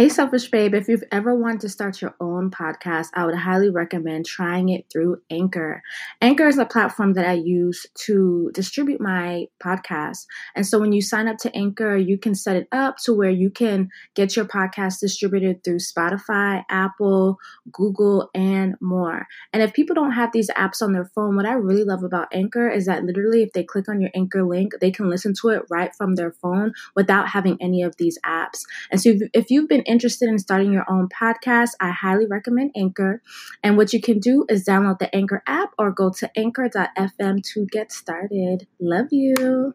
Hey, Selfish Babe, if you've ever wanted to start your own podcast, I would highly recommend trying it through Anchor. Anchor is a platform that I use to distribute my podcast. And so when you sign up to Anchor, you can set it up to where you can get your podcast distributed through Spotify, Apple, Google, and more. And if people don't have these apps on their phone, what I really love about Anchor is that literally if they click on your Anchor link, they can listen to it right from their phone without having any of these apps. And so if you've been interested in starting your own podcast, I highly recommend Anchor. And what you can do is download the Anchor app or go to anchor.fm to get started. Love you.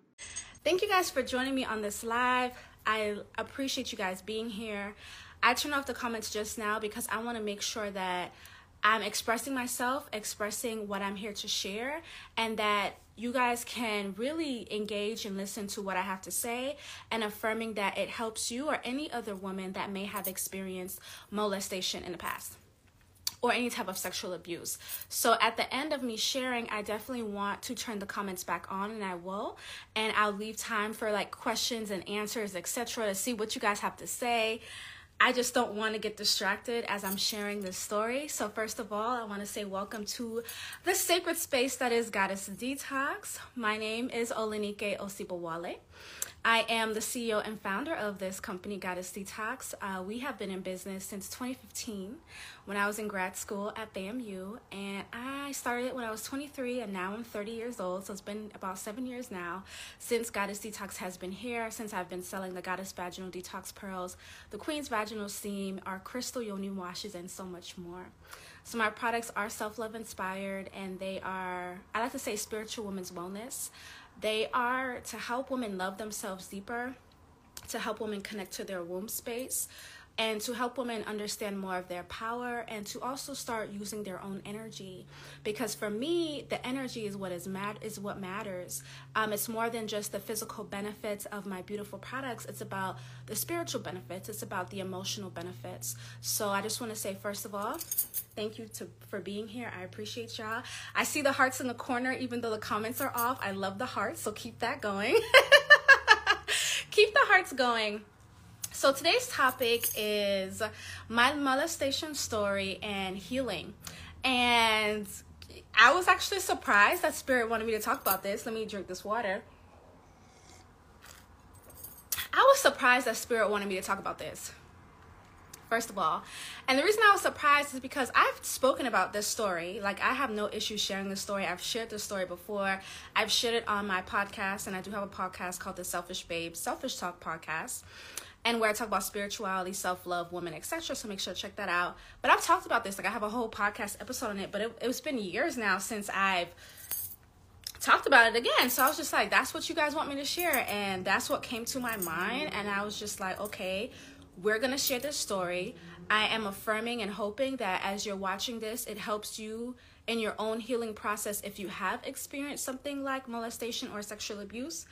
Thank you guys for joining me on this live. I appreciate you guys being here. I turned off the comments just now because I want to make sure that I'm expressing myself, expressing what I'm here to share, and that you guys can really engage and listen to what I have to say and affirming that it helps you or any other woman that may have experienced molestation in the past or any type of sexual abuse. So at the end of me sharing, I definitely want to turn the comments back on and I will. And I'll leave time for like questions and answers, etc. to see what you guys have to say. I just don't want to get distracted as I'm sharing this story. So, first of all, I want to say welcome to the sacred space that is Goddess Detox. My name is Olanike Osibowale. I am the CEO and founder of this company, Goddess Detox. Uh, we have been in business since 2015 when I was in grad school at FAMU. And I started when I was 23 and now I'm 30 years old. So it's been about seven years now since Goddess Detox has been here, since I've been selling the Goddess Vaginal Detox Pearls, the Queen's Vaginal Steam, our Crystal Yoni Washes, and so much more. So my products are self-love inspired and they are, I like to say spiritual women's wellness. They are to help women love themselves deeper, to help women connect to their womb space, and to help women understand more of their power and to also start using their own energy. Because for me the energy is what is mad is what matters. Um, it's more than just the physical benefits of my beautiful products. It's about the spiritual benefits. It's about the emotional benefits. So i just want to say first of all thank you to for being here. I appreciate y'all. I see the hearts in the corner even though the comments are off. I love the hearts so keep that going. Keep the hearts going so today's topic is my molestation story and healing. And I was actually surprised that Spirit wanted me to talk about this. Let me drink this water. I was surprised that Spirit wanted me to talk about this. First of all, and the reason I was surprised is because I've spoken about this story. Like, I have no issue sharing this story. I've shared this story before. I've shared it on my podcast, and I do have a podcast called the Selfish Babe Selfish Talk Podcast and where I talk about spirituality, self love, women, etc. So make sure to check that out. But I've talked about this, like I have a whole podcast episode on it, but it, it's been years now since I've talked about it again. So I was just like, that's what you guys want me to share. And that's what came to my mind. And I was just like, okay, we're going to share this story. I am affirming and hoping that as you're watching this, it helps you in your own healing process if you have experienced something like molestation or sexual abuse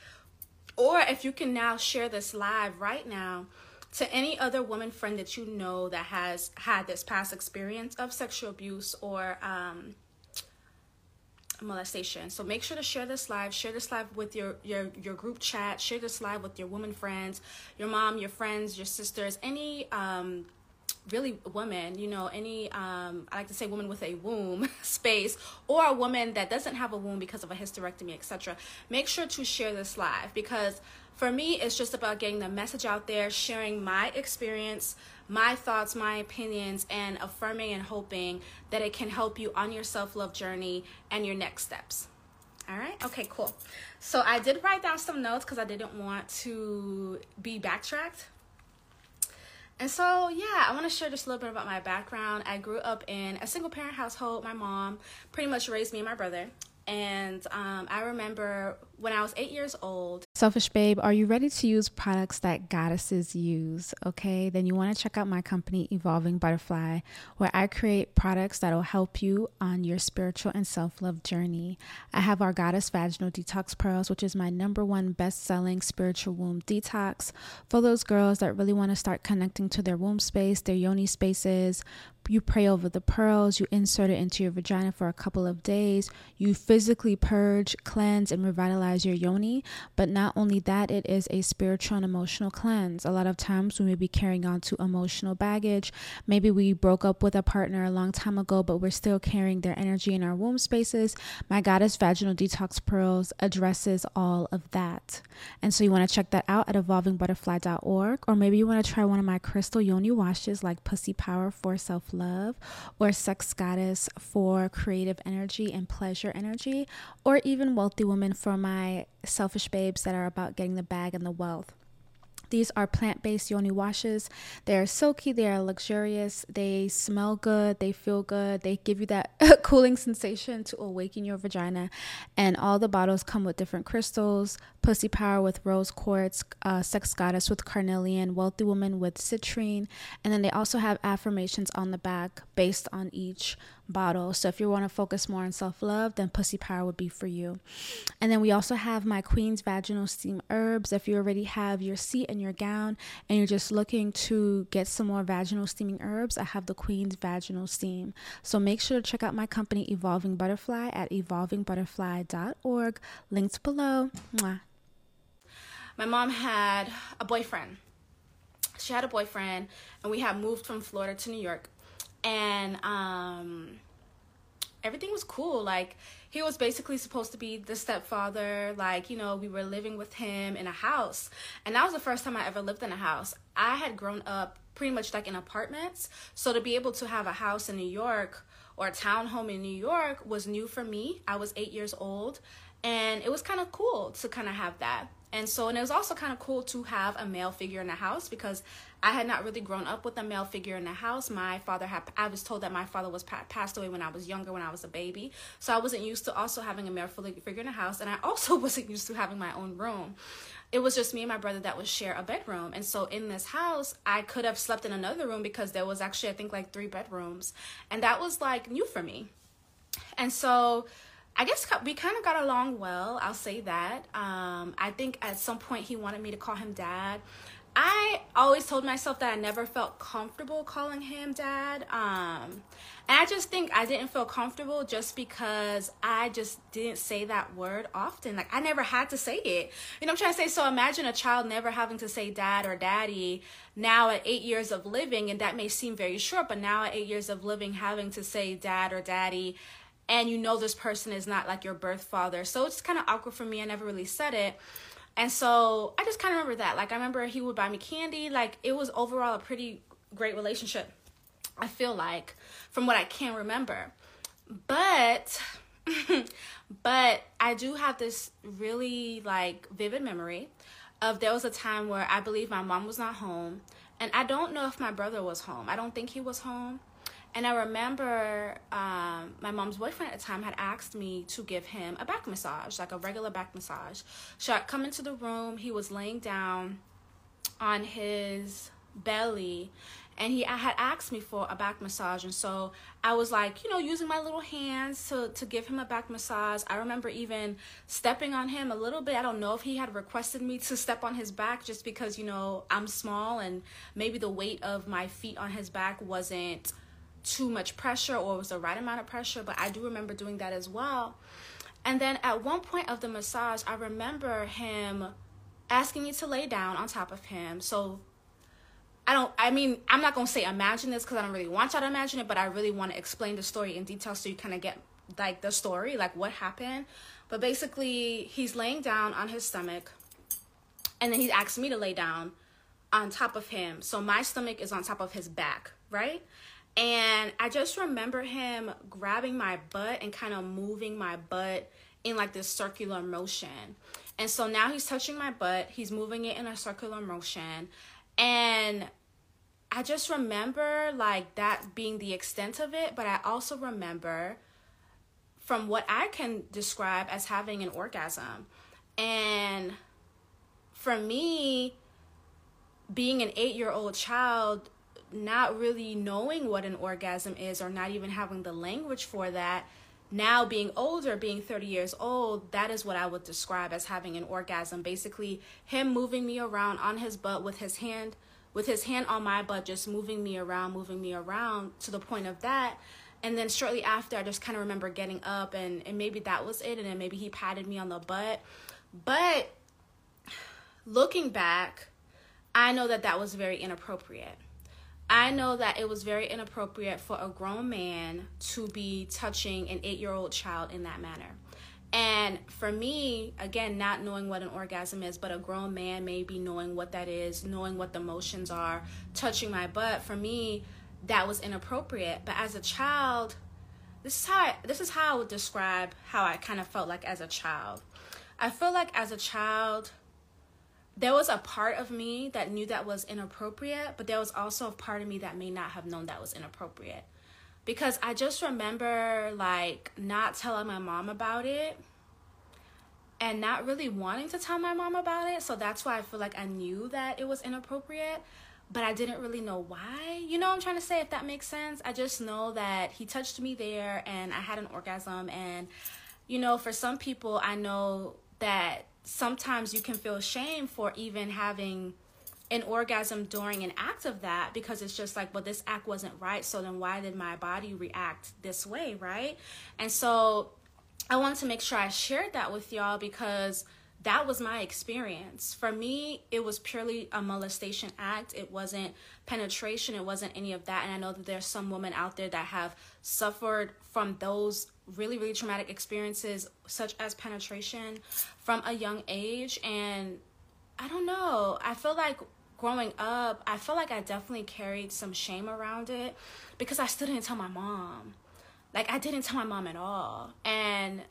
or if you can now share this live right now to any other woman friend that you know that has had this past experience of sexual abuse or um, molestation. So make sure to share this live. Share this live with your your your group chat. Share this live with your woman friends, your mom, your friends, your sisters, any um really woman, you know, any um I like to say woman with a womb space or a woman that doesn't have a womb because of a hysterectomy, etc. Make sure to share this live because for me it's just about getting the message out there, sharing my experience, my thoughts, my opinions and affirming and hoping that it can help you on your self-love journey and your next steps. All right. Okay, cool. So I did write down some notes because I didn't want to be backtracked And so, yeah, I want to share just a little bit about my background. I grew up in a single parent household. My mom pretty much raised me and my brother. And um, I remember when I was eight years old. Selfish Babe, are you ready to use products that goddesses use? Okay, then you want to check out my company, Evolving Butterfly, where I create products that will help you on your spiritual and self love journey. I have our Goddess Vaginal Detox Pearls, which is my number one best selling spiritual womb detox for those girls that really want to start connecting to their womb space, their yoni spaces, you pray over the pearls, you insert it into your vagina for a couple of days, you physically purge, cleanse, and revitalize your yoni. But not only that, it is a spiritual and emotional cleanse. A lot of times we may be carrying on to emotional baggage. Maybe we broke up with a partner a long time ago, but we're still carrying their energy in our womb spaces. My Goddess Vaginal Detox Pearls addresses all of that. And so you want to check that out at evolvingbutterfly.org, or maybe you want to try one of my crystal yoni washes like Pussy Power for Self love, or sex goddess for creative energy and pleasure energy, or even wealthy woman for my selfish babes that are about getting the bag and the wealth. These are plant based yoni washes. They are silky, they are luxurious, they smell good, they feel good, they give you that cooling sensation to awaken your vagina. And all the bottles come with different crystals Pussy Power with rose quartz, uh, Sex Goddess with carnelian, Wealthy Woman with citrine. And then they also have affirmations on the back based on each bottle. So if you want to focus more on self love, then Pussy Power would be for you. And then we also have my Queen's Vaginal Steam Herbs. If you already have your seat and your gown and you're just looking to get some more vaginal steaming herbs, I have the Queen's Vaginal Steam. So make sure to check out my company, Evolving Butterfly, at evolvingbutterfly.org. Links below. Mwah. My mom had a boyfriend. She had a boyfriend, and we had moved from Florida to New York and um everything was cool. Like he was basically supposed to be the stepfather. Like you know we were living with him in a house. And that was the first time i ever lived in a house. I had grown up pretty much like in apartments. So to be able to have a house in new york or a townhome in new york was new for me. I was eight years old. And it was kind of cool to kind of have that and so, and it was also kind of cool to have a male figure in the house because I had not really grown up with a male figure in the house. My father had, I was told that my father was pa- passed away when I was younger, when I was a baby. So I wasn't used to also having a male figure in the house. And I also wasn't used to having my own room. It was just me and my brother that would share a bedroom. And so in this house, I could have slept in another room because there was actually, I think, like three bedrooms. And that was like new for me. And so, I guess we kind of got along well. I'll say that. Um, I think at some point he wanted me to call him dad. I always told myself that I never felt comfortable calling him dad. Um, and I just think I didn't feel comfortable just because I just didn't say that word often. Like I never had to say it. You know I'm trying to say? So imagine a child never having to say dad or daddy now at eight years of living, and that may seem very short, but now at eight years of living, having to say dad or daddy and you know this person is not like your birth father. So it's kind of awkward for me. I never really said it. And so I just kind of remember that. Like I remember he would buy me candy. Like it was overall a pretty great relationship. I feel like from what I can remember. But but I do have this really like vivid memory of there was a time where I believe my mom was not home and I don't know if my brother was home. I don't think he was home. And I remember um, my mom's boyfriend at the time had asked me to give him a back massage, like a regular back massage. So I come into the room, he was laying down on his belly and he had asked me for a back massage. And so i was like you know using my little hands to, to give him a back massage. I remember even stepping on him a little bit. I don't know if he had requested me to step on his back just because you know i'm small and maybe the weight of my feet on his back wasn't too much pressure or it was the right amount of pressure, but I do remember doing that as well. And then at one point of the massage, I remember him asking me to lay down on top of him. So I don't, I mean, I'm not going to say imagine this because I don't really want y'all to imagine it, but I really want to explain the story in detail so you kind of get like the story, like what happened. But basically, he's laying down on his stomach and then he asked me to lay down on top of him. So my stomach is on top of his back, right? And I just remember him grabbing my butt and kind of moving my butt in like this circular motion. And so now he's touching my butt, he's moving it in a circular motion. And I just remember like that being the extent of it, but I also remember from what I can describe as having an orgasm. And for me, being an eight year old child, not really knowing what an orgasm is or not even having the language for that, now being older, being 30 years old, that is what I would describe as having an orgasm. Basically, him moving me around on his butt with his hand, with his hand on my butt, just moving me around, moving me around to the point of that. And then shortly after, I just kind of remember getting up and, and maybe that was it. And then maybe he patted me on the butt. But looking back, I know that that was very inappropriate. I know that it was very inappropriate for a grown man to be touching an eight year old child in that manner. And for me, again, not knowing what an orgasm is, but a grown man maybe knowing what that is, knowing what the motions are, touching my butt, for me, that was inappropriate. But as a child, this is how I, this is how I would describe how I kind of felt like as a child. I feel like as a child, there was a part of me that knew that was inappropriate, but there was also a part of me that may not have known that was inappropriate. Because I just remember like not telling my mom about it and not really wanting to tell my mom about it. So that's why I feel like I knew that it was inappropriate, but I didn't really know why. You know I'm trying to say if that makes sense? I just know that he touched me there and I had an orgasm and you know, for some people I know that sometimes you can feel shame for even having an orgasm during an act of that because it's just like, well, this act wasn't right. So then why did my body react this way, right? And so I wanted to make sure I shared that with y'all because that was my experience. For me, it was purely a molestation act. It wasn't penetration. It wasn't any of that. And I know that there's some women out there that have suffered from those really, really traumatic experiences, such as penetration, from a young age. And I don't know. I feel like growing up, I feel like I definitely carried some shame around it because I still didn't tell my mom. Like, I didn't tell my mom at all. And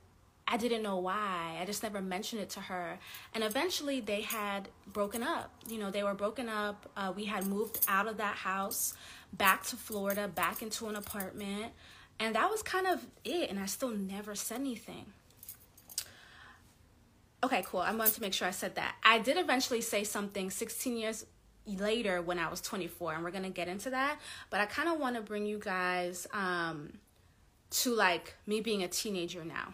I didn't know why. I just never mentioned it to her. And eventually they had broken up. You know, they were broken up. Uh, we had moved out of that house back to Florida, back into an apartment. And that was kind of it. And I still never said anything. Okay, cool. I'm going to make sure I said that. I did eventually say something 16 years later when I was 24, and we're going to get into that. But I kind of want to bring you guys um, to like me being a teenager now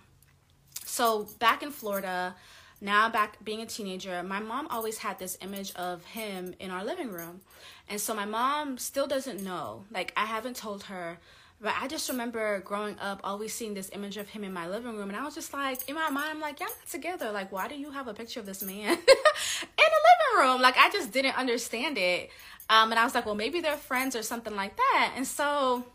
so back in Florida, now back being a teenager, my mom always had this image of him in our living room. And so my mom still doesn't know. Like I haven't told her, but I just remember growing up always seeing this image of him in my living room and I was just like in my mind I'm like, "Yeah, not together. Like why do you have a picture of this man in the living room?" Like I just didn't understand it. Um and I was like, "Well, maybe they're friends or something like that." And so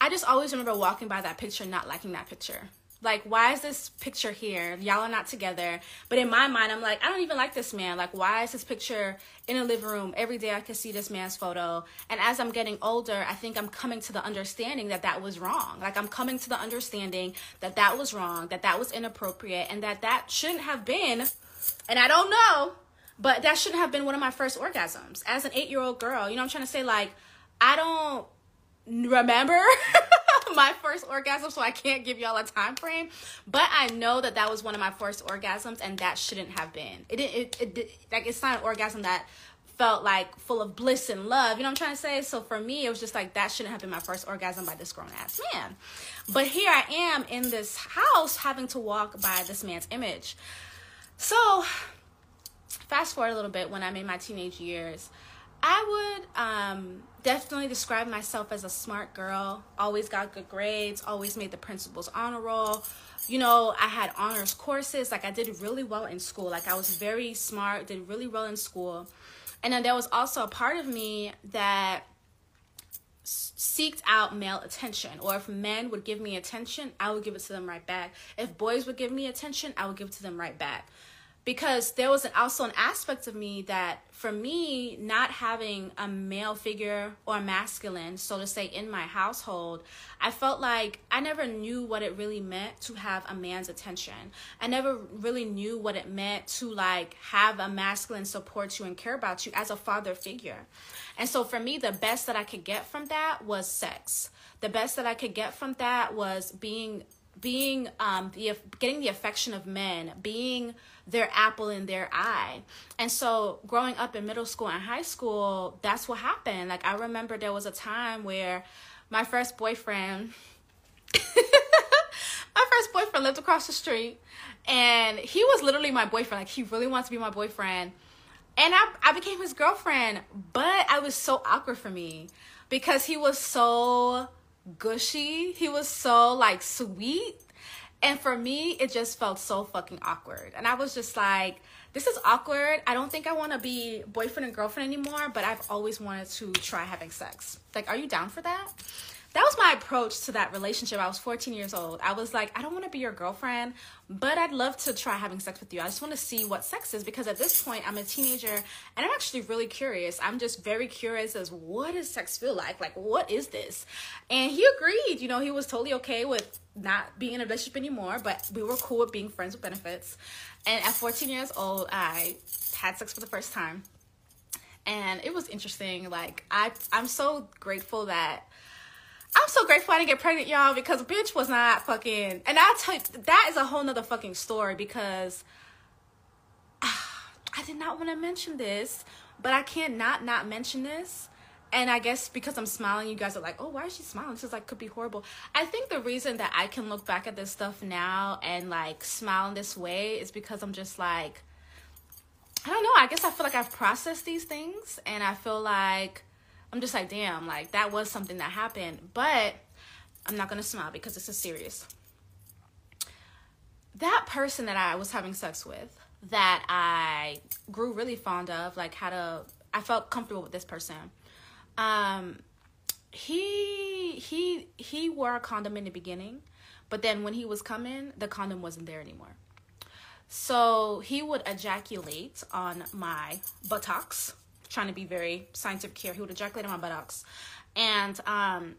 I just always remember walking by that picture not liking that picture like why is this picture here? Y'all are not together. But in my mind i'm like i don't even like this man. Like why is this picture in a living room? Every day i can see this man's photo. And as i'm getting older i think i'm coming to the understanding that that was wrong. Like i'm coming to the understanding that that was wrong that that was inappropriate and that that shouldn't have been and i don't know but that shouldn't have been one of my first orgasms. As an eight year old girl you know i'm trying to say? Like i don't remember my first orgasm, so I can't give y'all a time frame. But I know that that was one of my first orgasms, and that shouldn't have been. It it, it, it like it's not an orgasm that felt like full of bliss and love. You know what I'm trying to say? So for me, it was just like that shouldn't have been my first orgasm by this grown ass man. But here I am in this house having to walk by this man's image. So fast forward a little bit when I'm in my teenage years. I would um, definitely describe myself as a smart girl. Always got good grades, always made the principal's honor roll. You know, I had honors courses. Like, I did really well in school. Like, I was very smart, did really well in school. And then there was also a part of me that seeked out male attention or if men would give me attention i would give it to them right back if boys would give me attention i would give it to them right back because there was an, also an aspect of me that for me not having a male figure or masculine so to say in my household i felt like i never knew what it really meant to have a man's attention. I never really knew what it meant to like have a masculine support you and care about you as a father figure. And so for me the best that i could get from that was sex. The best that i could get from that was being being um the getting the affection of men being their apple in their eye and so growing up in middle school and high school that's what happened like i remember there was a time where my first boyfriend my first boyfriend lived across the street and he was literally my boyfriend like he really wanted to be my boyfriend and I, I became his girlfriend but i was so awkward for me because he was so gushy. He was so like sweet. And for me, it just felt so fucking awkward. And I was just like, this is awkward. I don't think I want to be boyfriend and girlfriend anymore, but I've always wanted to try having sex. Like, are you down for that? That was my approach to that relationship. I was 14 years old. I was like, I don't want to be your girlfriend, but I'd love to try having sex with you. I just want to see what sex is because at this point I'm a teenager and I'm actually really curious. I'm just very curious as what does sex feel like? Like what is this? And he agreed. You know, he was totally okay with not being in a relationship anymore, but we were cool with being friends with benefits. And at 14 years old, I had sex for the first time. And it was interesting. Like I I'm so grateful that I'm so grateful I didn't get pregnant, y'all, because bitch was not fucking. And I you, that is a whole nother fucking story because uh, I did not want to mention this, but I can't not not mention this. And I guess because I'm smiling, you guys are like, oh, why is she smiling? Is like could be horrible. I think the reason that I can look back at this stuff now and like smile in this way is because I'm just like, I don't know. I guess I feel like I've processed these things and I feel like I'm just like, damn, like that was something that happened. But I'm not gonna smile because this is serious. That person that I was having sex with, that I grew really fond of, like had a I felt comfortable with this person. Um he he he wore a condom in the beginning, but then when he was coming, the condom wasn't there anymore. So he would ejaculate on my buttocks trying to be very scientific here. He would ejaculate on my buttocks. And um,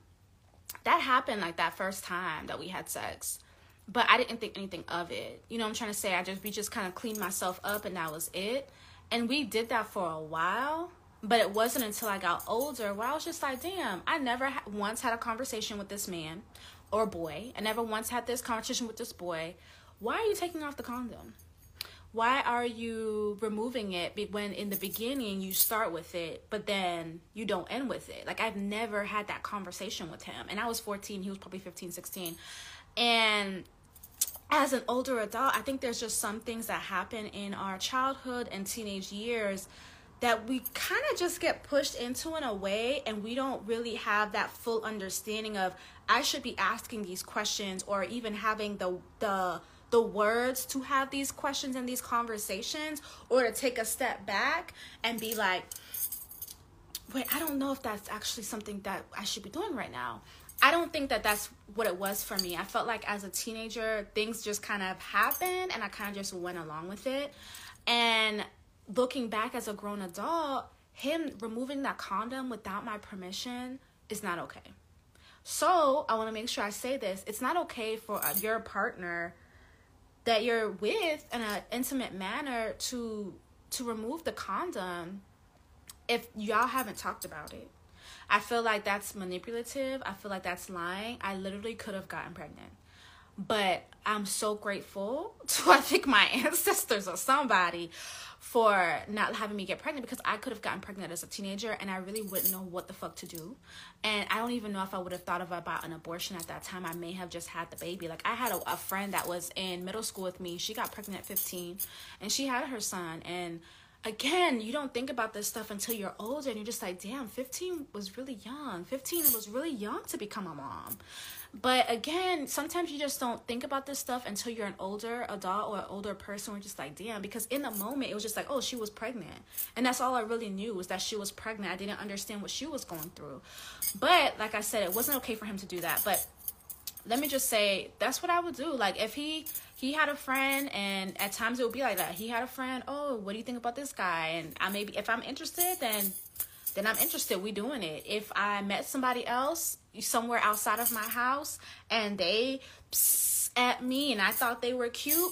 that happened like that first time that we had sex. But I didn't think anything of it. You know I'm trying to say? I just we just kind of cleaned myself up and that was it. And we did that for a while. But it wasn't until I got older where I was just like, damn, I never ha- once had a conversation with this man or boy. I never once had this conversation with this boy. Why are you taking off the condom? Why are you removing it when in the beginning you start with it but then you don't end with it? Like i've never had that conversation with him. And i was 14 he was probably 15 16 and as an older adult i think there's just some things that happen in our childhood and teenage years that we kind of just get pushed into in a way and we don't really have that full understanding of i should be asking these questions or even having the the the words to have these questions and these conversations or to take a step back and be like wait i don't know if that's actually something that i should be doing right now. I don't think that that's what it was for me. I felt like as a teenager things just kind of happened and i kind of just went along with it. And looking back as a grown adult him removing that condom without my permission is not okay. So i want to make sure i say this. It's not okay for uh, your partner that you're with in an intimate manner to to remove the condom if y'all haven't talked about it. I feel like that's manipulative. I feel like that's lying. I literally could have gotten pregnant. But I'm so grateful to I think my ancestors or somebody for not having me get pregnant because I could have gotten pregnant as a teenager and I really wouldn't know what the fuck to do. And I don't even know if I would have thought of about an abortion at that time. I may have just had the baby. Like I had a, a friend that was in middle school with me. She got pregnant at 15 and she had her son and again, you don't think about this stuff until you're older and you're just like, damn, 15 was really young. 15 was really young to become a mom. But again, sometimes you just don't think about this stuff until you're an older adult or an older person. We're just like, damn, because in the moment it was just like, oh, she was pregnant. And that's all I really knew was that she was pregnant. I didn't understand what she was going through. But like I said, it wasn't okay for him to do that. But let me just say that's what I would do. Like if he he had a friend and at times it would be like that. He had a friend, oh, what do you think about this guy? And I maybe if I'm interested then then I'm interested. We doing it. If I met somebody else somewhere outside of my house and they at me and I thought they were cute,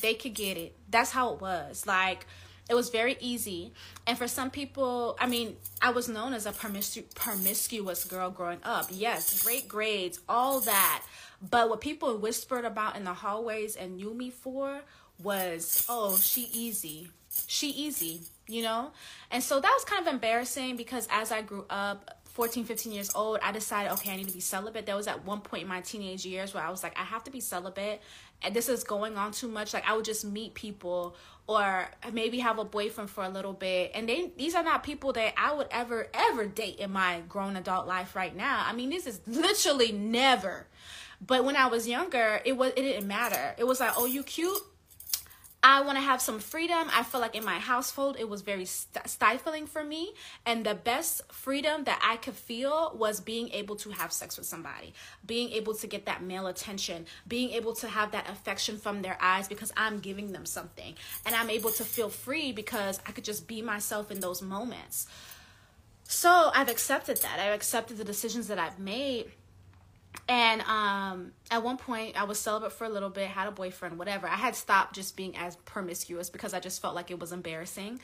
they could get it. That's how it was. Like it was very easy. And for some people, I mean, I was known as a promiscu- promiscuous girl growing up. Yes, great grades, all that. But what people whispered about in the hallways and knew me for was, oh, she easy. She easy, you know? And so that was kind of embarrassing because as I grew up, 14, 15 years old, I decided, okay, I need to be celibate. There was at one point in my teenage years where I was like, I have to be celibate. And this is going on too much. Like, I would just meet people or maybe have a boyfriend for a little bit. And they, these are not people that I would ever, ever date in my grown adult life right now. I mean, this is literally never. But when I was younger, it was it didn't matter. It was like, oh, you cute? I want to have some freedom. I feel like in my household, it was very st- stifling for me. And the best freedom that I could feel was being able to have sex with somebody, being able to get that male attention, being able to have that affection from their eyes because I'm giving them something. And I'm able to feel free because I could just be myself in those moments. So I've accepted that. I've accepted the decisions that I've made and um, at one point i was celibate for a little bit had a boyfriend whatever. I had stopped just being as promiscuous because i just felt like it was embarrassing.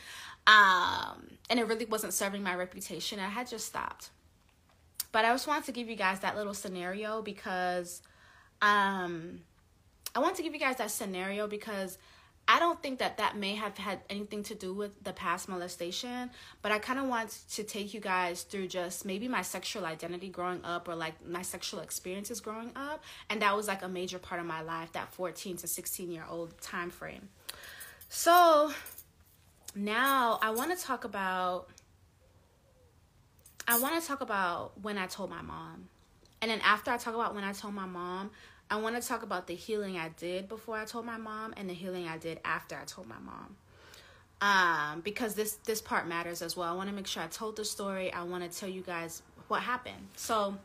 Um, and it really wasn't serving my reputation. I had just stopped. But i just wanted to give you guys that little scenario because um, i want to give you guys that scenario because I don't think that that may have had anything to do with the past molestation, but I kind of want to take you guys through just maybe my sexual identity growing up or like my sexual experiences growing up, and that was like a major part of my life, that 14 to 16 year old time frame. So, now I want to talk about I want to talk about when I told my mom. And then after I talk about when I told my mom, I want to talk about the healing I did before I told my mom and the healing I did after I told my mom. Um, because this this part matters as well. I want to make sure I told the story. I want to tell you guys what happened. So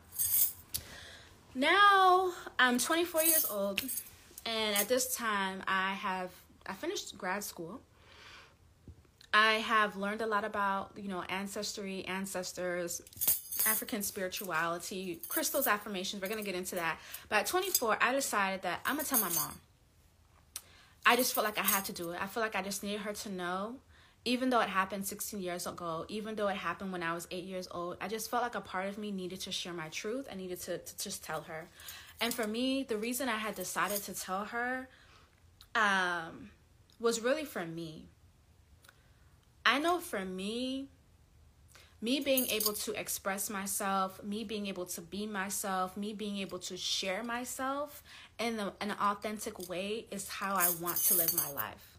now I'm 24 years old, and at this time I have I finished grad school. I have learned a lot about you know ancestry, ancestors, African spirituality, crystals, affirmations. We're going to get into that. But at 24, I decided that I'm going to tell my mom. I just felt like I had to do it. I feel like I just needed her to know, even though it happened 16 years ago, even though it happened when I was eight years old, I just felt like a part of me needed to share my truth. I needed to, to just tell her. And for me, the reason I had decided to tell her um, was really for me. I know for me, me being able to express myself, me being able to be myself, me being able to share myself in the, an authentic way is how I want to live my life.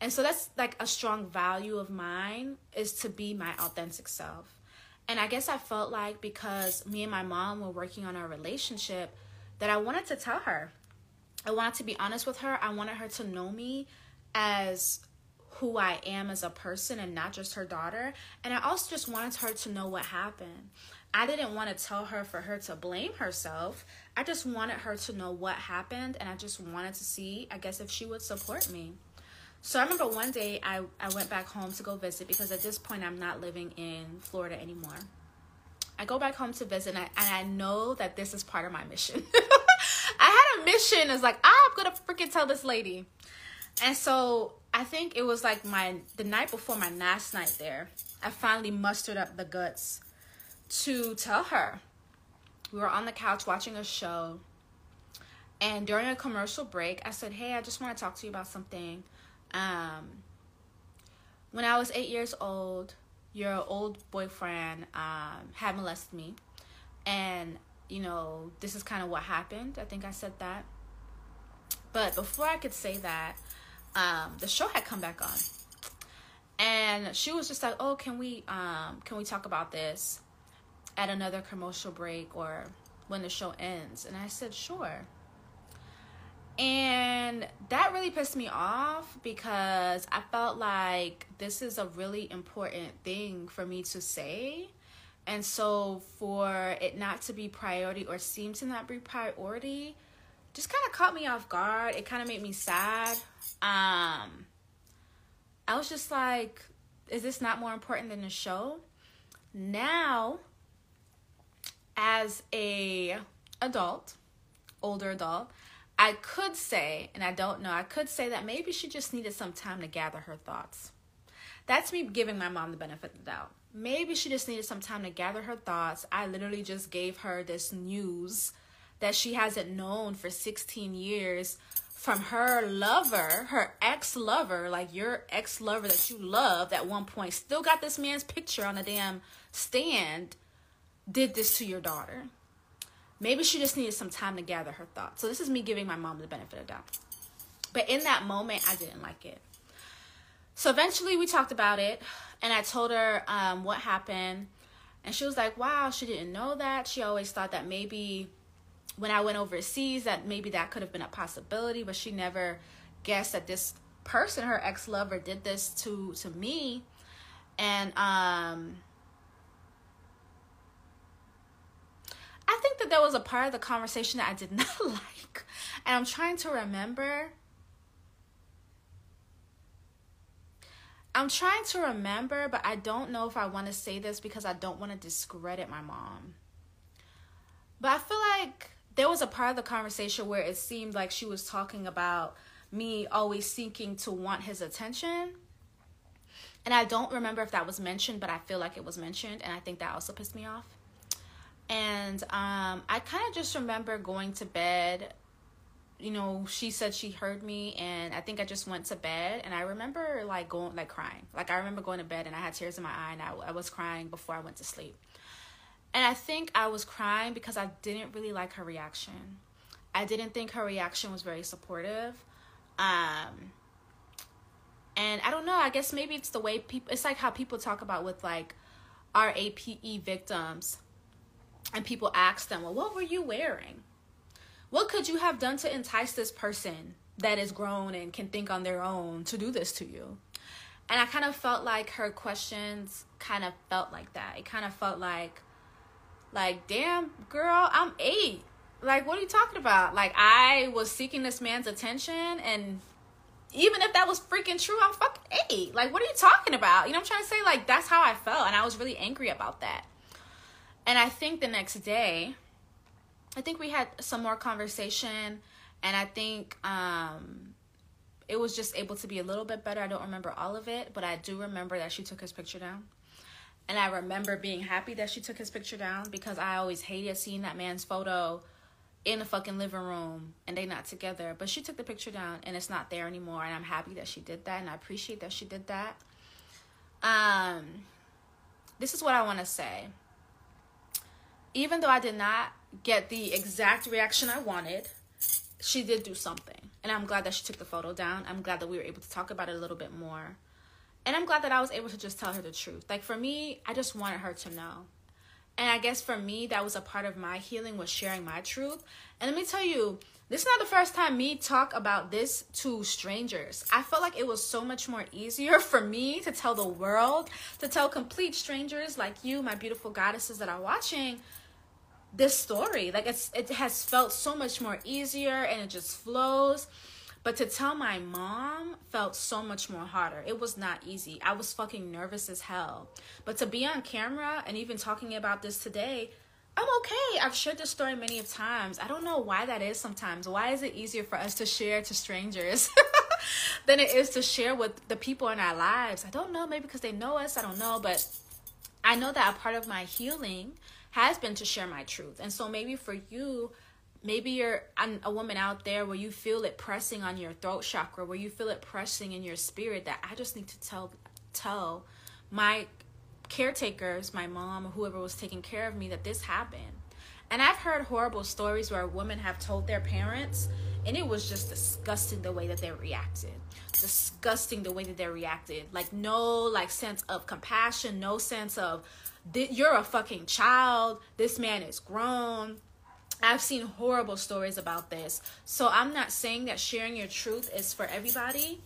And so that's like a strong value of mine is to be my authentic self. And I guess I felt like because me and my mom were working on our relationship that I wanted to tell her. I wanted to be honest with her. I wanted her to know me as who I am as a person and not just her daughter. And I also just wanted her to know what happened. I didn't want to tell her for her to blame herself. I just wanted her to know what happened and I just wanted to see, I guess, if she would support me. So I remember one day I, I went back home to go visit because at this point I'm not living in Florida anymore. I go back home to visit and I, and I know that this is part of my mission. I had a mission. It's like, ah, I'm going to freaking tell this lady. And so I think it was like my the night before my last night there. I finally mustered up the guts to tell her. We were on the couch watching a show. And during a commercial break, I said, "Hey, I just want to talk to you about something. Um, when I was eight years old, your old boyfriend um, had molested me, and you know this is kind of what happened. I think I said that. But before I could say that, um, the show had come back on, and she was just like, "Oh, can we um, can we talk about this at another commercial break or when the show ends?" And I said, "Sure." And that really pissed me off because I felt like this is a really important thing for me to say And so for it not to be priority or seem to not be priority just kind of caught me off guard. It kind of made me sad. Um I was just like is this not more important than the show? Now as a adult, older adult, I could say, and I don't know, I could say that maybe she just needed some time to gather her thoughts. That's me giving my mom the benefit of the doubt. Maybe she just needed some time to gather her thoughts. I literally just gave her this news that she hasn't known for 16 years from her lover, her ex lover, like your ex lover that you loved at one point, still got this man's picture on a damn stand, did this to your daughter. Maybe she just needed some time to gather her thoughts. So this is me giving my mom the benefit of doubt. But in that moment, I didn't like it. So eventually we talked about it and I told her um, what happened. And she was like, wow, she didn't know that. She always thought that maybe when I went overseas, that maybe that could have been a possibility, but she never guessed that this person, her ex lover, did this to to me. And um I think that there was a part of the conversation that I did not like. And I'm trying to remember. I'm trying to remember, but I don't know if I want to say this because I don't want to discredit my mom. But I feel like there was a part of the conversation where it seemed like she was talking about me always seeking to want his attention. And I don't remember if that was mentioned, but I feel like it was mentioned. And I think that also pissed me off. And um, I kind of just remember going to bed. You know, she said she heard me, and I think I just went to bed. And I remember like going, like crying. Like I remember going to bed, and I had tears in my eye, and I, I was crying before I went to sleep. And I think I was crying because I didn't really like her reaction. I didn't think her reaction was very supportive. Um, and I don't know, I guess maybe it's the way people, it's like how people talk about with like RAPE victims and people ask them, well, what were you wearing? What could you have done to entice this person that is grown and can think on their own to do this to you? And I kind of felt like her questions kind of felt like that. It kind of felt like, like, damn, girl, I'm eight. Like, what are you talking about? Like, I was seeking this man's attention, and even if that was freaking true, I'm fucking eight. Like, what are you talking about? You know I'm trying to say? Like, that's how I felt, and I was really angry about that. And I think the next day, I think we had some more conversation, and I think um, it was just able to be a little bit better. I don't remember all of it, but I do remember that she took his picture down. And I remember being happy that she took his picture down because I always hated seeing that man's photo in the fucking living room and they not together. But she took the picture down and it's not there anymore. And I'm happy that she did that and I appreciate that she did that. Um, this is what I want to say. Even though I did not get the exact reaction I wanted, she did do something. And I'm glad that she took the photo down. I'm glad that we were able to talk about it a little bit more. And I'm glad that I was able to just tell her the truth. Like for me, I just wanted her to know. And I guess for me, that was a part of my healing was sharing my truth. And let me tell you, this is not the first time me talk about this to strangers. I felt like it was so much more easier for me to tell the world, to tell complete strangers like you, my beautiful goddesses that are watching, this story. Like it's it has felt so much more easier and it just flows. But to tell my mom felt so much more harder. It was not easy. I was fucking nervous as hell. But to be on camera and even talking about this today, I'm okay. I've shared this story many of times. I don't know why that is sometimes. Why is it easier for us to share to strangers than it is to share with the people in our lives? I don't know. Maybe because they know us. I don't know. But I know that a part of my healing has been to share my truth. And so maybe for you, maybe you're a woman out there where you feel it pressing on your throat chakra where you feel it pressing in your spirit that i just need to tell tell my caretakers my mom or whoever was taking care of me that this happened. And i've heard horrible stories where women have told their parents and it was just disgusting the way that they reacted. Disgusting the way that they reacted. Like no like sense of compassion no sense of you're a fucking child. This man is grown I've seen horrible stories about this. So I'm not saying that sharing your truth is for everybody.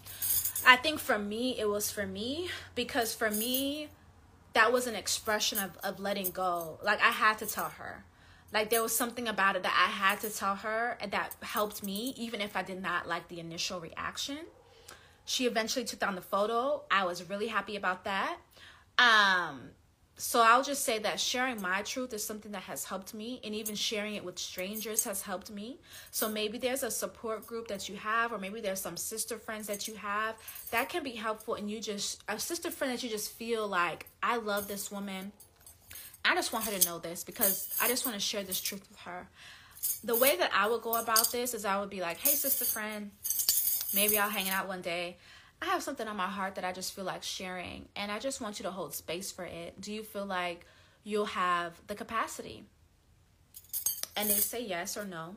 I think for me, it was for me because for me, that was an expression of, of letting go. Like I had to tell her. Like there was something about it that I had to tell her that helped me, even if I did not like the initial reaction. She eventually took down the photo. I was really happy about that. Um, so I'll just say that sharing my truth is something that has helped me, and even sharing it with strangers has helped me. So maybe there's a support group that you have, or maybe there's some sister friends that you have that can be helpful, and you just a sister friend that you just feel like I love this woman. I just want her to know this because I just want to share this truth with her. The way that I would go about this is I would be like, "Hey, sister friend, maybe I'll hang out one day." I have something on my heart that I just feel like sharing, and I just want you to hold space for it. Do you feel like you'll have the capacity? And they say yes or no,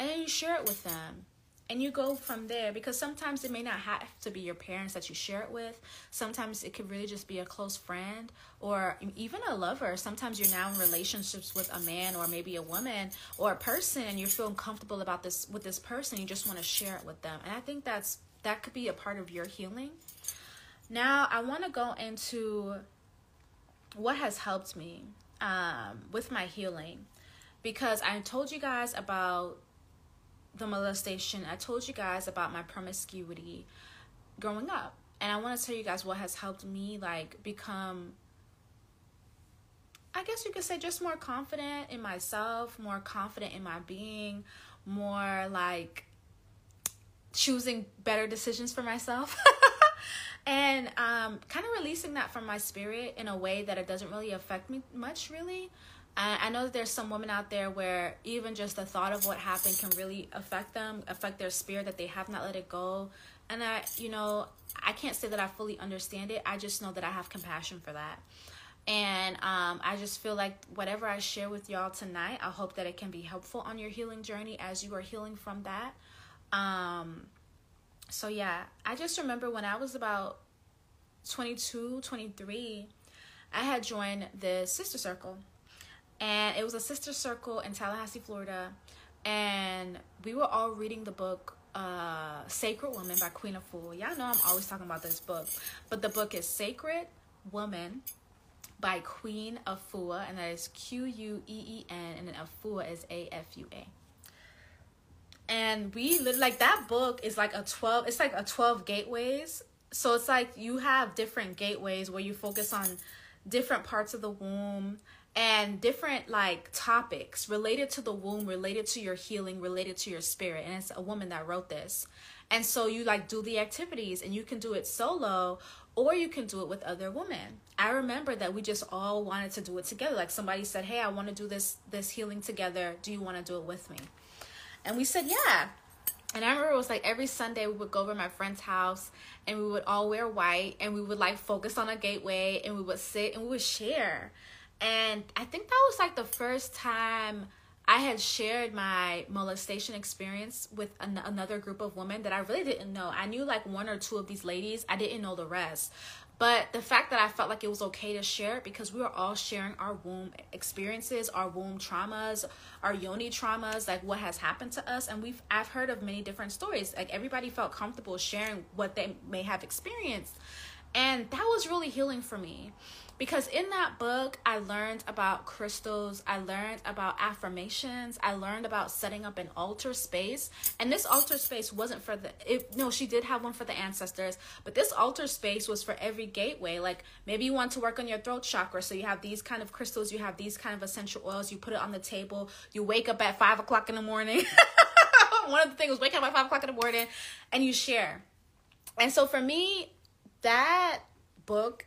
and then you share it with them. And you go from there because sometimes it may not have to be your parents that you share it with. Sometimes it could really just be a close friend or even a lover. Sometimes you're now in relationships with a man or maybe a woman or a person and you're feeling comfortable about this with this person. You just want to share it with them. And I think that's that could be a part of your healing. Now, I want to go into what has helped me um, with my healing because I told you guys about the molestation, I told you guys about my promiscuity growing up. And I want to tell you guys what has helped me like become I guess you could say just more confident in myself, more confident in my being, more like choosing better decisions for myself. and um, kind of releasing that from my spirit in a way that it doesn't really affect me much, really. I know that there's some women out there where even just the thought of what happened can really affect them, affect their spirit, that they have not let it go. And I, you know, I can't say that I fully understand it. I just know that I have compassion for that. And um, I just feel like whatever I share with y'all tonight, I hope that it can be helpful on your healing journey as you are healing from that. Um, so yeah, I just remember when I was about 22, 23, I had joined the sister circle. And it was a sister circle in Tallahassee, Florida. And we were all reading the book uh, Sacred Woman by Queen Afua. Y'all know I'm always talking about this book. But the book is Sacred Woman by Queen of Afua. And that is Q U E E N. And then Afua is A F U A and we like that book is like a 12 it's like a 12 gateways. So it's like you have different gateways where you focus on different parts of the womb and different like topics related to the womb related to your healing related to your spirit. And it's a woman that wrote this. And so you like do the activities and you can do it solo or you can do it with other women. I remember that we just all wanted to do it together. Like somebody said hey i want to do this this healing together. Do you want to do it with me and we said, yeah. And I remember it was like every Sunday we would go over my friend's house and we would all wear white and we would like focus on a gateway and we would sit and we would share. And I think that was like the first time I had shared my molestation experience with an- another group of women that I really didn't know. I knew like one or two of these ladies, I didn't know the rest. But the fact that I felt like it was okay to share it because we were all sharing our womb experiences, our womb traumas, our yoni traumas, like what has happened to us. And we've I've heard of many different stories. Like everybody felt comfortable sharing what they may have experienced. And that was really healing for me because in that book i learned about crystals i learned about affirmations i learned about setting up an altar space. And this altar space wasn't for the it, no she did have one for the ancestors but this altar space was for every gateway. Like maybe you want to work on your throat chakra. So you have these kind of crystals you have these kind of essential oils you put it on the table you wake up at five o'clock in the morning. One of the things was waking up at five o'clock in the morning and you share. And so for me that book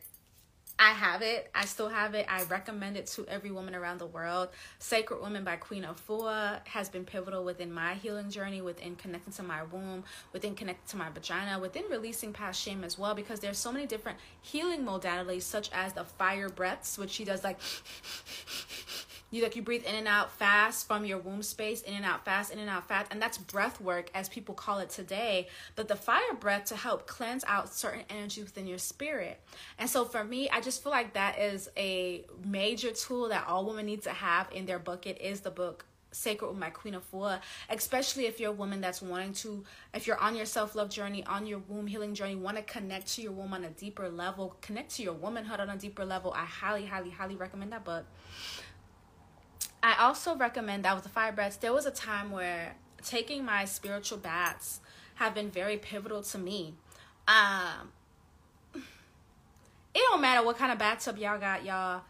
I have it. I still have it. I recommend it to every woman around the world. Sacred Woman by Queen Afua has been pivotal within my healing journey, within connecting to my womb, within connecting to my vagina, within releasing past shame as well, because there's so many different healing modalities, such as the fire breaths, which she does like you like you breathe in and out fast from your womb space in and out fast in and out fast and that's breath work as people call it today but the fire breath to help cleanse out certain energy within your spirit and so for me i just feel like that is a major tool that all women need to have in their bucket is the book sacred with my Queen of Afua especially if you're a woman that's wanting to, if you're on your self love journey, on your womb healing journey, want to connect to your womb on a deeper level, connect to your womanhood on a deeper level. I highly, highly, highly recommend that book. I also recommend that with the fire breaths. There was a time where taking my spiritual baths have been very pivotal to me. Um, it don't matter what kind of bathtub y'all got, y'all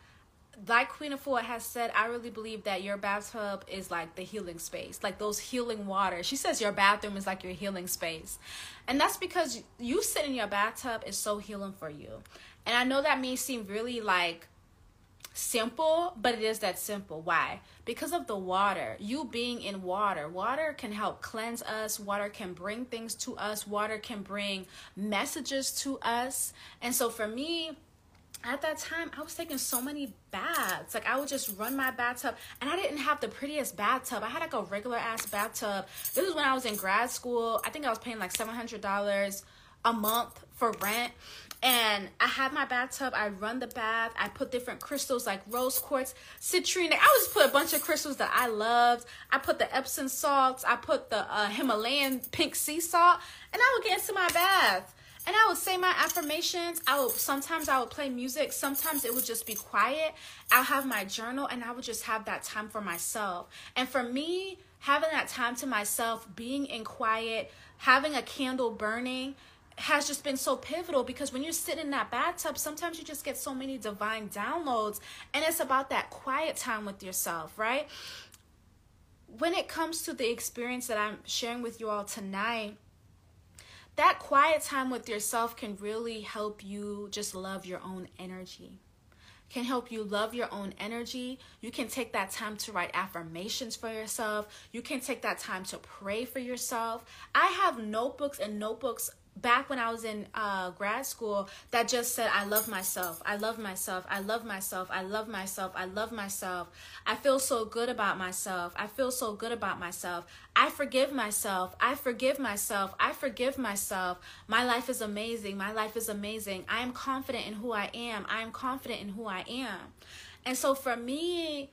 like Queen Afua has said, I really believe that your bathtub is like the healing space, like those healing water. She says your bathroom is like your healing space. And that's because you sit in your bathtub is so healing for you. And I know that may seem really like simple, but it is that simple. Why? Because of the water. You being in water. Water can help cleanse us. Water can bring things to us. Water can bring messages to us. And so for me, at that time I was taking so many baths. Like I would just run my bathtub and I didn't have the prettiest bathtub. I had like a regular ass bathtub. This was when I was in grad school. I think I was paying like $700 a month for rent. And I had my bathtub. I run the bath. I put different crystals like rose quartz, citrine. I would put a bunch of crystals that I loved. I put the Epsom salts. I put the uh, Himalayan pink sea salt. And I would get into my bath and I would say my affirmations. I would sometimes I would play music. Sometimes it would just be quiet. I'll have my journal and I would just have that time for myself. And for me, having that time to myself, being in quiet, having a candle burning has just been so pivotal because when you're sitting in that bathtub, sometimes you just get so many divine downloads. And it's about that quiet time with yourself, right? When it comes to the experience that I'm sharing with you all tonight, that quiet time with yourself can really help you just love your own energy can help you love your own energy. You can take that time to write affirmations for yourself. You can take that time to pray for yourself. I have notebooks and notebooks back when I was in uh, grad school that just said, I love myself. I love myself. I love myself. I love myself. I love myself. I feel so good about myself. I feel so good about myself. I forgive myself. I forgive myself. I forgive myself. My life is amazing. My life is amazing. I am confident in who I am. I am confident in who I am. And so for me,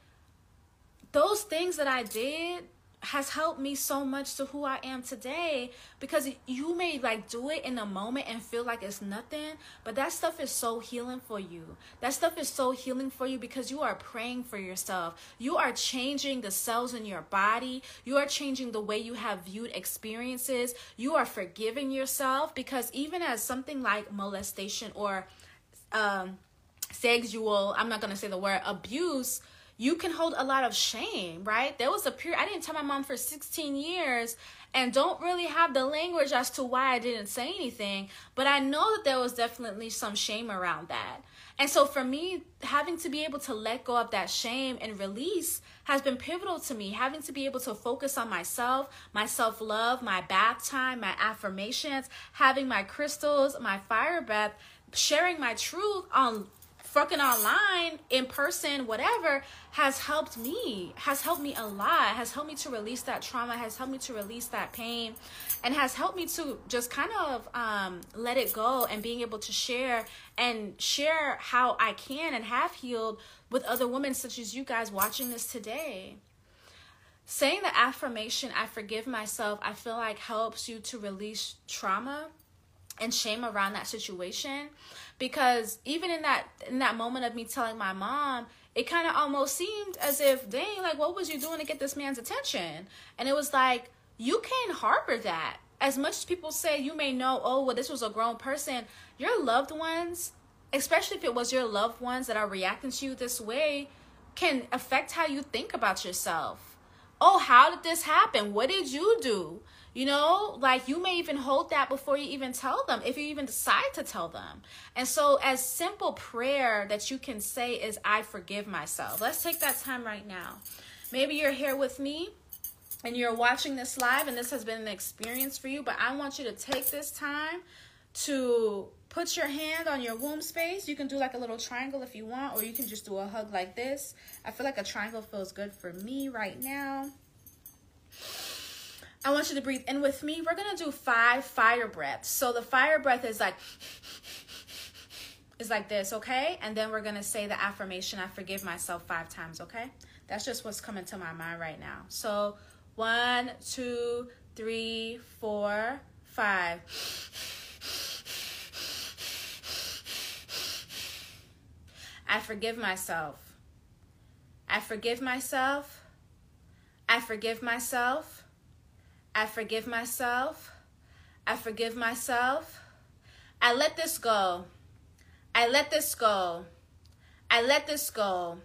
those things that I did has helped me so much to who I am today because you may like do it in a moment and feel like it's nothing, but that stuff is so healing for you. That stuff is so healing for you because you are praying for yourself. You are changing the cells in your body. You are changing the way you have viewed experiences. You are forgiving yourself because even as something like molestation or um sexual, I'm not going to say the word abuse, you can hold a lot of shame, right? There was a period, I didn't tell my mom for 16 years and don't really have the language as to why I didn't say anything, but I know that there was definitely some shame around that. And so for me, having to be able to let go of that shame and release has been pivotal to me. Having to be able to focus on myself, my self love, my bath time, my affirmations, having my crystals, my fire breath, sharing my truth on fucking online, in person, whatever, has helped me, has helped me a lot, has helped me to release that trauma, has helped me to release that pain, and has helped me to just kind of um, let it go and being able to share and share how I can and have healed with other women such as you guys watching this today. Saying the affirmation, I forgive myself, I feel like helps you to release trauma and shame around that situation. Because even in that in that moment of me telling my mom it kind of almost seemed as if dang like what was you doing to get this man's attention? And it was like you can harbor that. As much as people say you may know oh well this was a grown person your loved ones especially if it was your loved ones that are reacting to you this way can affect how you think about yourself. Oh how did this happen? What did you do you know, like you may even hold that before you even tell them, if you even decide to tell them. And so, as simple prayer that you can say is, I forgive myself. Let's take that time right now. Maybe you're here with me and you're watching this live and this has been an experience for you, but I want you to take this time to put your hand on your womb space. You can do like a little triangle if you want, or you can just do a hug like this. I feel like a triangle feels good for me right now. I want you to breathe in with me. We're going to do five fire breaths. So the fire breath is like, is like this, okay? And then we're going to say the affirmation, I forgive myself five times, okay? That's just what's coming to my mind right now. So, one, two, three, four, five. I forgive myself. I forgive myself. I forgive myself. I forgive myself. I forgive myself. I let this go. I let this go. I let this go.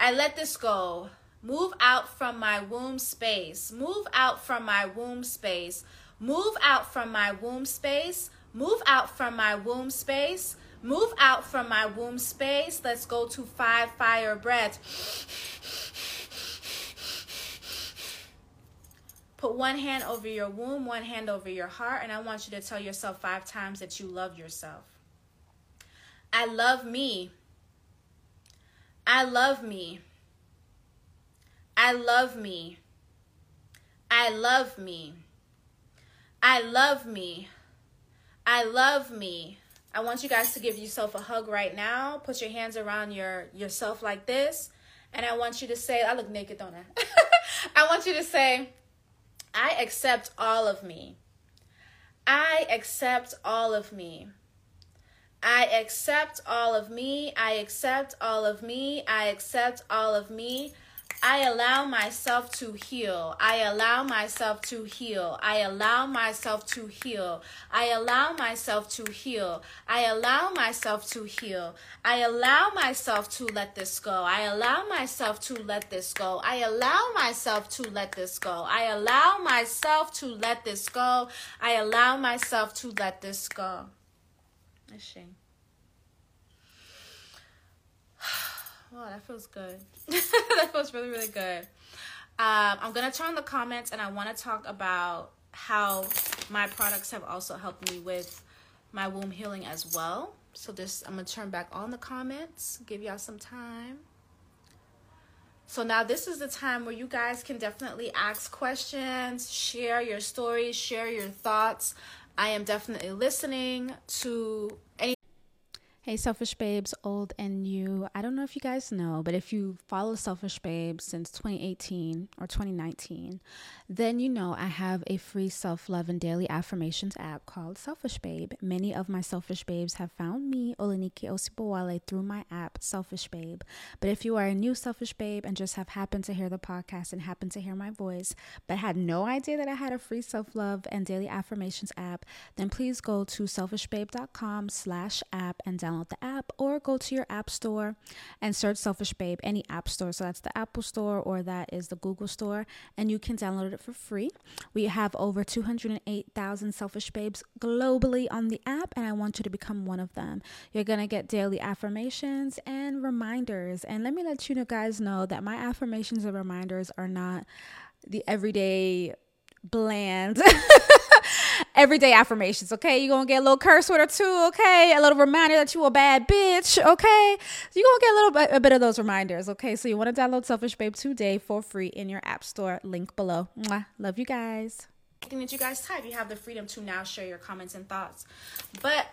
I let this go. Move out from my womb space. Move out from my womb space. Move out from my womb space. Move out from my womb space. Move out from my womb space. Let's go to five fire breaths. Put one hand over your womb, one hand over your heart, and I want you to tell yourself five times that you love yourself. I love me. I love me. I love me. I love me. I love me. I love me. I want you guys to give yourself a hug right now. Put your hands around your yourself like this. And I want you to say, I look naked, don't I? I want you to say, I accept all of me. I accept all of me. I accept all of me. I accept all of me. I accept all of me. I allow myself to heal. I allow myself to heal. I allow myself to heal. I allow myself to heal. I allow myself to heal. I allow myself to let this go. I allow myself to let this go. I allow myself to let this go. I allow myself to let this go. I allow myself to let this go. Let's see. Wow, that feels good. that feels really, really good. Um, I'm gonna turn the comments and I want to talk about how my products have also helped me with my womb healing as well. So this, I'm gonna turn back on the comments, give y'all some time. So now this is the time where you guys can definitely ask questions, share your stories, share your thoughts. I am definitely listening to any Hey, Selfish Babes, old and new. I don't know if you guys know, but if you follow Selfish Babes since 2018 or 2019, then you know I have a free self love and daily affirmations app called Selfish Babe. Many of my Selfish Babes have found me, Olanike Osibowale, through my app, Selfish Babe. But if you are a new Selfish Babe and just have happened to hear the podcast and happened to hear my voice, but had no idea that I had a free self love and daily affirmations app, then please go to selfishbabe.com slash app and download the app or go to your app store and search Selfish Babe, any app store. So that's the Apple Store or that is the Google Store, and you can download it for free. We have over 208,000 Selfish Babes globally on the app, and I want you to become one of them. You're going to get daily affirmations and reminders. And let me let you know, guys know that my affirmations and reminders are not the everyday bland everyday affirmations, okay? You're gonna get a little curse word or two, okay? A little reminder that you a bad bitch, okay? You're gonna get a little bit, a bit of those reminders, okay? So you wanna download Selfish Babe today for free in your app store. Link below. Mwah. Love you guys. Anything that you guys type, you have the freedom to now share your comments and thoughts. But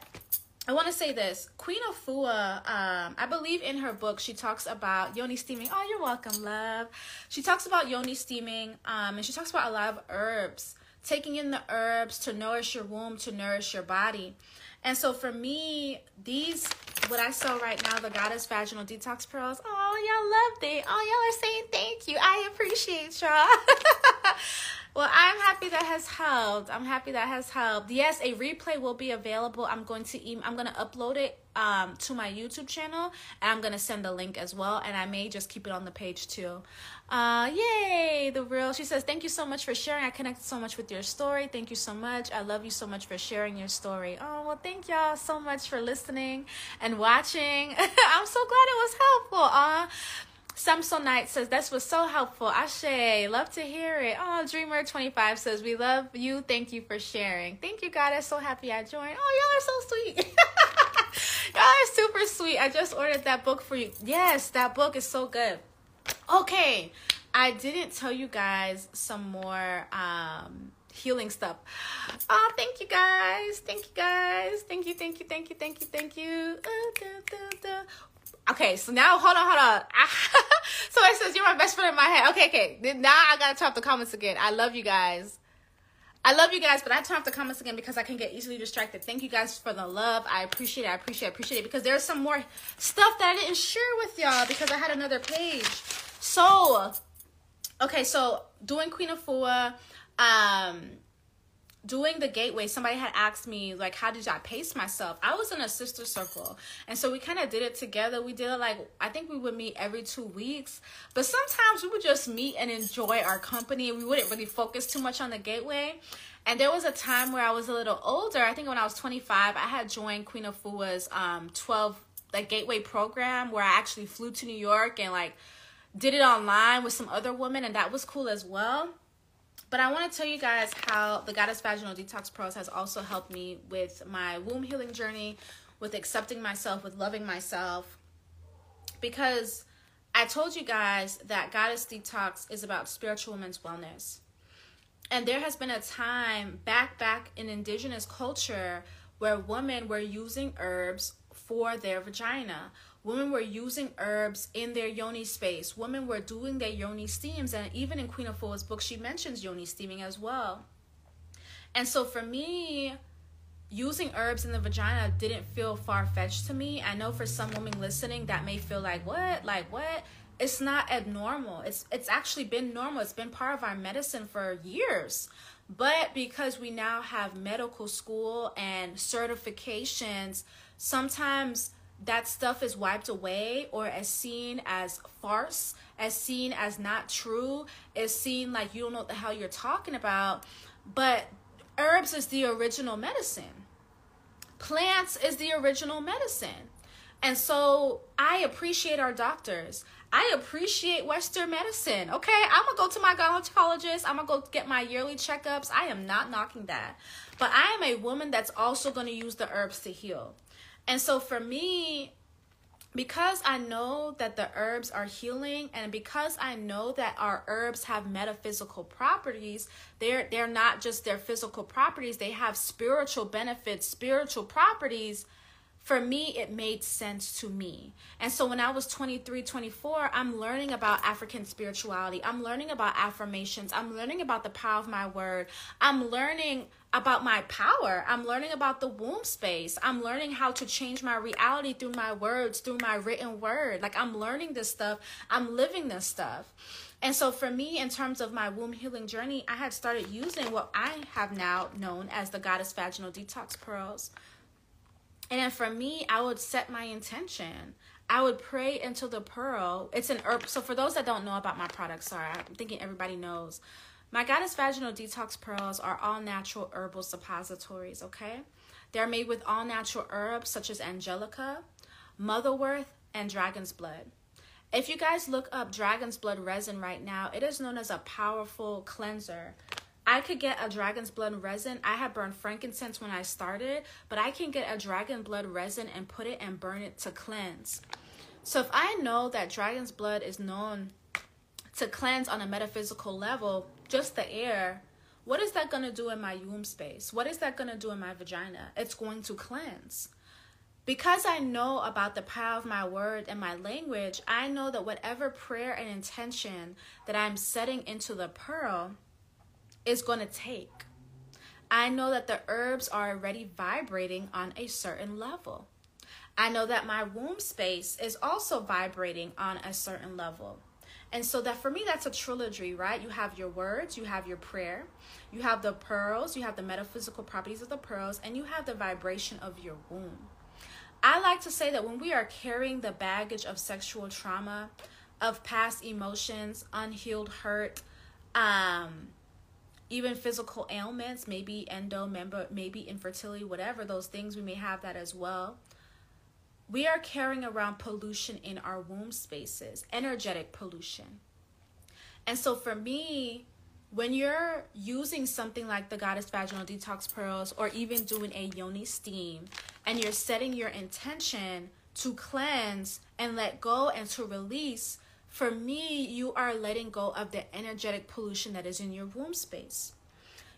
I want to say this. Queen of Afua, um, I believe in her book, she talks about yoni steaming. Oh, you're welcome, love. She talks about yoni steaming, um, and she talks about a lot of herbs taking in the herbs to nourish your womb, to nourish your body. And so for me, these what I saw right now, the Goddess Vaginal Detox Pearls. Oh, y'all loved it. Oh, y'all are saying thank you. I appreciate y'all. well, I'm happy that has helped. I'm happy that has helped. Yes, a replay will be available. I'm going to I'm going to upload it um, to my YouTube channel, and I'm gonna send the link as well. And I may just keep it on the page too. Uh, yay, the real. She says, "Thank you so much for sharing. I connected so much with your story. Thank you so much. I love you so much for sharing your story. Oh well, thank y'all so much for listening and watching. I'm so glad it was helpful. Uh, Samson Knight says, This was so helpful. Ashe, love to hear it. Oh, Dreamer25 says, We love you. Thank you for sharing. Thank you, God. I'm so happy I joined. Oh, y'all are so sweet. y'all are super sweet. I just ordered that book for you. Yes, that book is so good. Okay, I didn't tell you guys some more um, healing stuff. Oh, thank you guys. Thank you guys. Thank you, thank you, thank you, thank you, thank you. Uh, Okay, so now hold on, hold on. so it says you're my best friend in my head. Okay, okay. Now I gotta turn off the comments again. I love you guys. I love you guys, but I turn off the comments again because I can get easily distracted. Thank you guys for the love. I appreciate it. I appreciate it. I appreciate it because there's some more stuff that I didn't share with y'all because I had another page. So, okay, so doing Queen Afua, um, doing the gateway, somebody had asked me, like, how did I pace myself? I was in a sister circle. And so we kind of did it together. We did it like, I think we would meet every two weeks. But sometimes we would just meet and enjoy our company. We wouldn't really focus too much on the gateway. And there was a time where I was a little older. I think when I was 25, I had joined Queen Afua's um, 12 like gateway program where I actually flew to New York and like did it online with some other women. And that was cool as well. But I want to tell you guys how the Goddess Vaginal Detox Pearls has also helped me with my womb healing journey, with accepting myself, with loving myself. Because I told you guys that Goddess Detox is about spiritual women's wellness. And there has been a time back back in indigenous culture where women were using herbs for their vagina Women were using herbs in their yoni space. Women were doing their yoni steams. And even in Queen Afua's book, she mentions yoni steaming as well. And so for me, using herbs in the vagina didn't feel far fetched to me. I know for some women listening, that may feel like, what? Like, what? It's not abnormal. It's it's actually been normal. It's been part of our medicine for years. But because we now have medical school and certifications, sometimes that stuff is wiped away or as seen as farce, as seen as not true, as seen like you don't know what the hell you're talking about. But herbs is the original medicine. Plants is the original medicine. And so I appreciate our doctors. I appreciate Western medicine. Okay, I'm gonna go to my gynecologist. I'm gonna go get my yearly checkups. I am not knocking that. But I am a woman that's also gonna use the herbs to heal. And so for me, because I know that the herbs are healing and because I know that our herbs have metaphysical properties, they're they're not just their physical properties, they have spiritual benefits, spiritual properties for me it made sense to me. And so when i was 23 24 i'm learning about african spirituality. I'm learning about affirmations. I'm learning about the power of my word. I'm learning about my power. I'm learning about the womb space. I'm learning how to change my reality through my words through my written word. Like i'm learning this stuff. I'm living this stuff. And so for me, in terms of my womb healing journey, I had started using what I have now known as the Goddess Vaginal Detox Pearls. And then for me, I would set my intention. I would pray into the pearl. It's an herb. So for those that don't know about my product, sorry, I'm thinking everybody knows. My Goddess Vaginal Detox Pearls are all natural herbal suppositories, okay? They're made with all natural herbs such as angelica, motherwort, and dragon's blood. If you guys look up dragon's blood resin right now, it is known as a powerful cleanser. I could get a dragon's blood resin. I had burned frankincense when I started, but I can get a dragon blood resin and put it and burn it to cleanse. So if I know that dragon's blood is known to cleanse on a metaphysical level, just the air, what is that going to do in my womb space? What is that going to do in my vagina? It's going to cleanse. Because I know about the power of my word and my language, I know that whatever prayer and intention that I'm setting into the pearl, is going to take. I know that the herbs are already vibrating on a certain level. I know that my womb space is also vibrating on a certain level. And so that for me that's a trilogy, right? You have your words, you have your prayer, you have the pearls, you have the metaphysical properties of the pearls, and you have the vibration of your womb. I like to say that when we are carrying the baggage of sexual trauma, of past emotions, unhealed hurt, um, even physical ailments, maybe endo, member, maybe infertility, whatever those things, we may have that as well. We are carrying around pollution in our womb spaces, energetic pollution. And so for me, when you're using something like the Goddess Vaginal Detox Pearls or even doing a yoni steam and you're setting your intention to cleanse and let go and to release, for me, you are letting go of the energetic pollution that is in your womb space.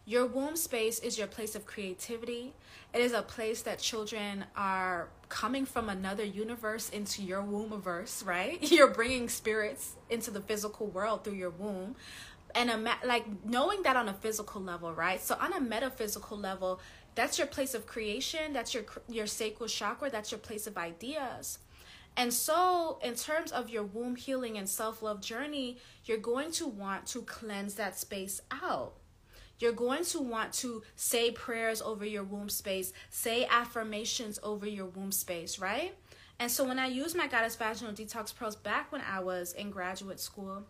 Your womb space is your place of creativity. It is a place that children are coming from another universe into your womb. wombiverse, right? You're bringing spirits into the physical world through your womb. And a, like knowing that on a physical level, right? So on a metaphysical level, that's your place of creation, that's your your sacral chakra, that's your place of ideas. And so, in terms of your womb healing and self love journey, you're going to want to cleanse that space out. You're going to want to say prayers over your womb space, say affirmations over your womb space, right? And so, when I use my Goddess Vaginal Detox Pearls back when I was in graduate school,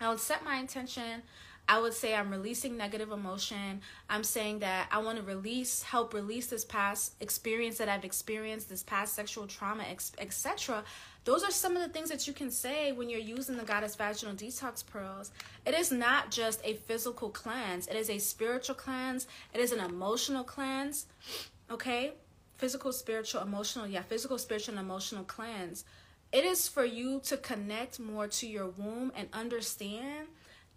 I would set my intention. I would say I'm releasing negative emotion. I'm saying that I want to release, help release this past experience that I've experienced, this past sexual trauma, etc. Those are some of the things that you can say when you're using the Goddess Vaginal Detox Pearls. It is not just a physical cleanse, it is a spiritual cleanse, it is an emotional cleanse. Okay? Physical, spiritual, emotional. Yeah, physical, spiritual, and emotional cleanse. It is for you to connect more to your womb and understand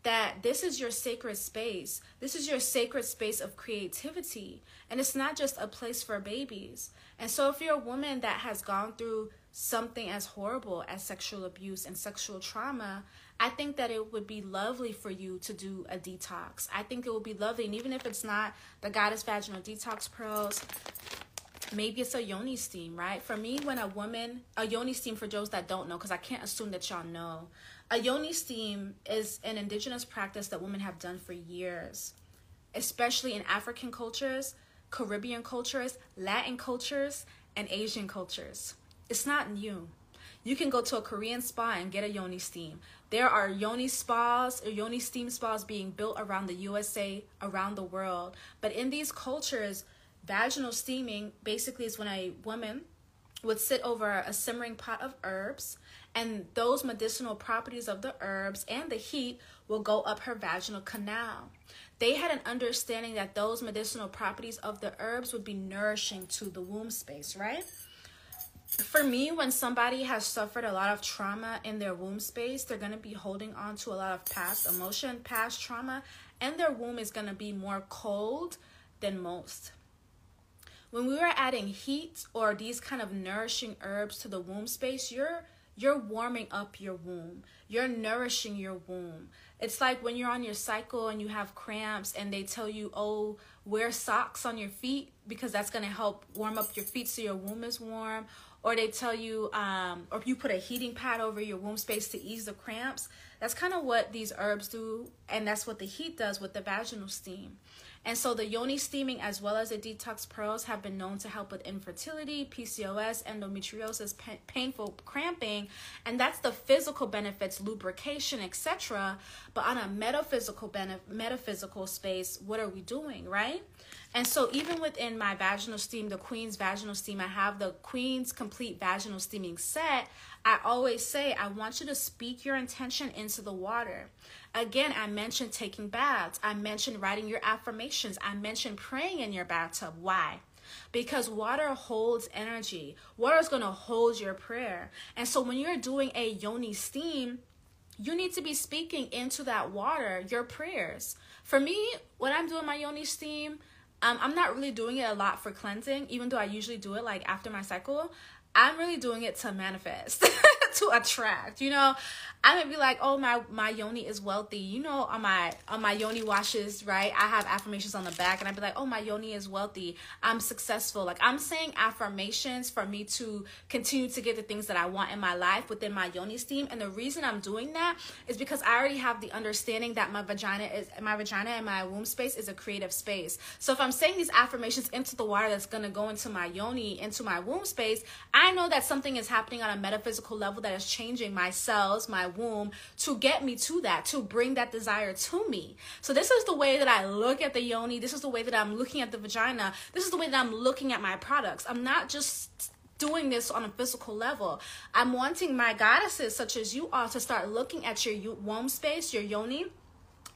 that this is your sacred space. This is your sacred space of creativity. And it's not just a place for babies. And so, if you're a woman that has gone through something as horrible as sexual abuse and sexual trauma, I think that it would be lovely for you to do a detox. I think it would be lovely. And even if it's not the Goddess Vaginal Detox Pearls, maybe it's a yoni steam, right? For me, when a woman, a yoni steam for those that don't know, because I can't assume that y'all know, a yoni steam is an indigenous practice that women have done for years, especially in African cultures, Caribbean cultures, Latin cultures, and Asian cultures. It's not new. You can go to a Korean spa and get a yoni steam. There are yoni spas or yoni steam spas being built around the USA, around the world. But in these cultures, vaginal steaming basically is when a woman would sit over a simmering pot of herbs and those medicinal properties of the herbs and the heat will go up her vaginal canal. They had an understanding that those medicinal properties of the herbs would be nourishing to the womb space, right? For me, when somebody has suffered a lot of trauma in their womb space, they're going to be holding on to a lot of past emotion, past trauma, and their womb is going to be more cold than most. When we were adding heat or these kind of nourishing herbs to the womb space, you're you're warming up your womb. You're nourishing your womb. It's like when you're on your cycle and you have cramps and they tell you, oh, wear socks on your feet because that's going to help warm up your feet so your womb is warm. Or they tell you, um, or you put a heating pad over your womb space to ease the cramps. That's kind of what these herbs do. And that's what the heat does with the vaginal steam. And so the yoni steaming as well as the detox pearls have been known to help with infertility, PCOS, endometriosis, painful cramping, and that's the physical benefits, lubrication, etc. But on a metaphysical benef- metaphysical space, what are we doing, right? And so even within my vaginal steam, the Queen's vaginal steam, I have the Queen's complete vaginal steaming set. I always say I want you to speak your intention into the water. Again, I mentioned taking baths. I mentioned writing your affirmations. I mentioned praying in your bathtub. Why? Because water holds energy. Water is going to hold your prayer. And so when you're doing a yoni steam, you need to be speaking into that water your prayers. For me, when I'm doing my yoni steam, um, I'm not really doing it a lot for cleansing, even though I usually do it like after my cycle. I'm really doing it to manifest, to attract. You know, I might be like, oh my my yoni is wealthy. You know, on my on my yoni washes, right? I have affirmations on the back, and I'd be like, oh my yoni is wealthy. I'm successful. Like I'm saying affirmations for me to continue to get the things that I want in my life within my yoni steam. And the reason I'm doing that is because I already have the understanding that my vagina is my vagina and my womb space is a creative space. So if I'm saying these affirmations into the water that's gonna go into my yoni, into my womb space, I know that something is happening on a metaphysical level that is changing my cells, my womb to get me to that, to bring that desire to me. So this is the way that I look at the yoni. This is the way that I'm looking at the vagina. This is the way that I'm looking at my products. I'm not just doing this on a physical level. I'm wanting my goddesses, such as you are, to start looking at your womb space, your yoni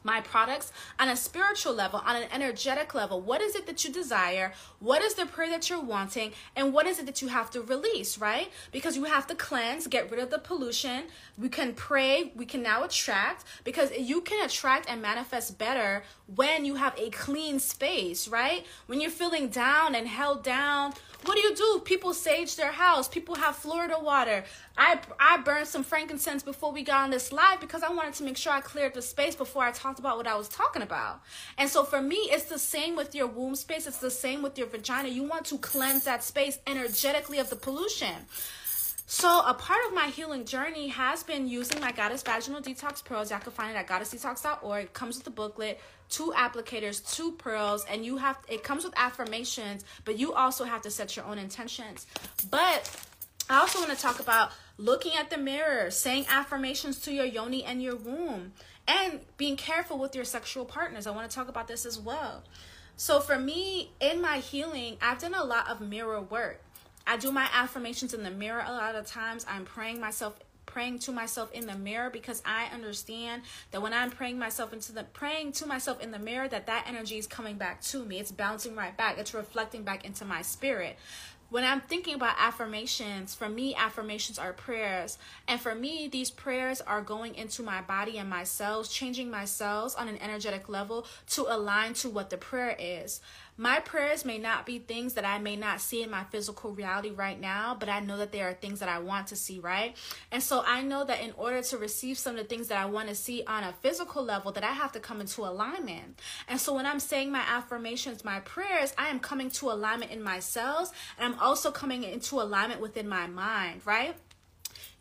my products on a spiritual level, on an energetic level. What is it that you desire? What is the prayer that you're wanting? And what is it that you have to release, right? Because you have to cleanse, get rid of the pollution. We can pray, we can now attract because you can attract and manifest better when you have a clean space, right? When you're feeling down and held down What do you do? People sage their house. People have Florida water. I I burned some frankincense before we got on this live because I wanted to make sure I cleared the space before I talked about what I was talking about. And so for me, it's the same with your womb space. It's the same with your vagina. You want to cleanse that space energetically of the pollution. So, a part of my healing journey has been using my Goddess Vaginal Detox Pearls. Y'all can find it at goddessdetox.org. It comes with a booklet, two applicators, two pearls, and you have it comes with affirmations, but you also have to set your own intentions. But I also want to talk about looking at the mirror, saying affirmations to your yoni and your womb, and being careful with your sexual partners. I want to talk about this as well. So, for me, in my healing, I've done a lot of mirror work. I do my affirmations in the mirror a lot of times. I'm praying myself praying to myself in the mirror because I understand that when I'm praying myself into the praying to myself in the mirror that that energy is coming back to me. It's bouncing right back. It's reflecting back into my spirit when I'm thinking about affirmations, for me, affirmations are prayers. And for me, these prayers are going into my body and my cells, changing my cells on an energetic level to align to what the prayer is. My prayers may not be things that I may not see in my physical reality right now, but I know that there are things that I want to see, right? And so I know that in order to receive some of the things that I want to see on a physical level, that I have to come into alignment. And so when I'm saying my affirmations, my prayers, I am coming to alignment in my cells, and I'm also coming into alignment within my mind, right?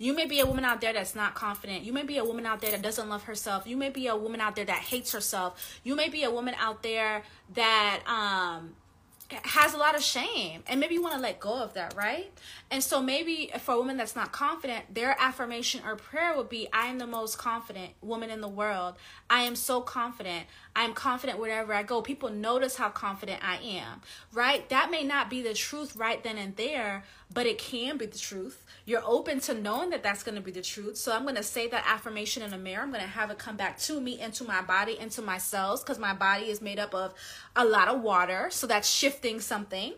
You may be a woman out there that's not confident. You may be a woman out there that doesn't love herself. You may be a woman out there that hates herself. You may be a woman out there that um has a lot of shame and maybe you want to let go of that right and so maybe for a woman that's not confident their affirmation or prayer would be i am the most confident woman in the world i am so confident i am confident wherever i go people notice how confident i am right that may not be the truth right then and there but it can be the truth you're open to knowing that that's going to be the truth. So I'm going to say that affirmation in a mirror. I'm going to have it come back to me, into my body, into my cells, because my body is made up of a lot of water. So that's shifting something.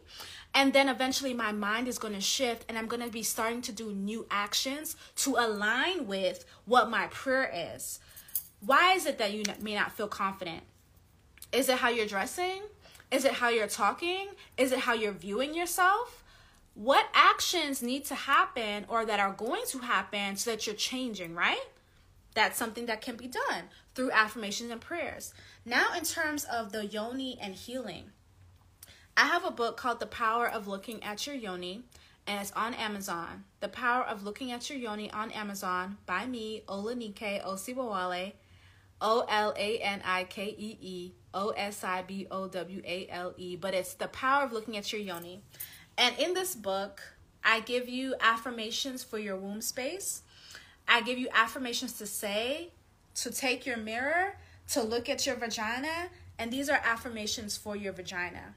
And then eventually my mind is going to shift and I'm going to be starting to do new actions to align with what my prayer is. Why is it that you may not feel confident? Is it how you're dressing? Is it how you're talking? Is it how you're viewing yourself? what actions need to happen or that are going to happen so that you're changing, right? That's something that can be done through affirmations and prayers. Now, in terms of the yoni and healing, I have a book called The Power of Looking at Your Yoni, and it's on Amazon. The Power of Looking at Your Yoni on Amazon by me, Olanike Osibowale, O L A N I K E E O S I B O W A L E. But it's The Power of Looking at Your Yoni. And in this book, I give you affirmations for your womb space. I give you affirmations to say, to take your mirror, to look at your vagina, and these are affirmations for your vagina.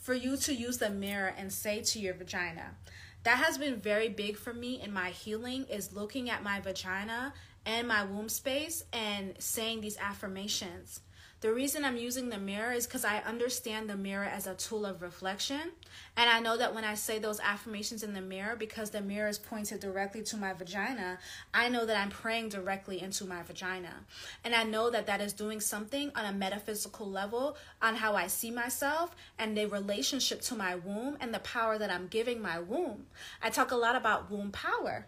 For you to use the mirror and say to your vagina. That has been very big for me in my healing is looking at my vagina and my womb space and saying these affirmations. The reason I'm using the mirror is because I understand the mirror as a tool of reflection. And I know that when I say those affirmations in the mirror, because the mirror is pointed directly to my vagina, I know that I'm praying directly into my vagina. And I know that that is doing something on a metaphysical level on how I see myself and the relationship to my womb and the power that I'm giving my womb. I talk a lot about womb power.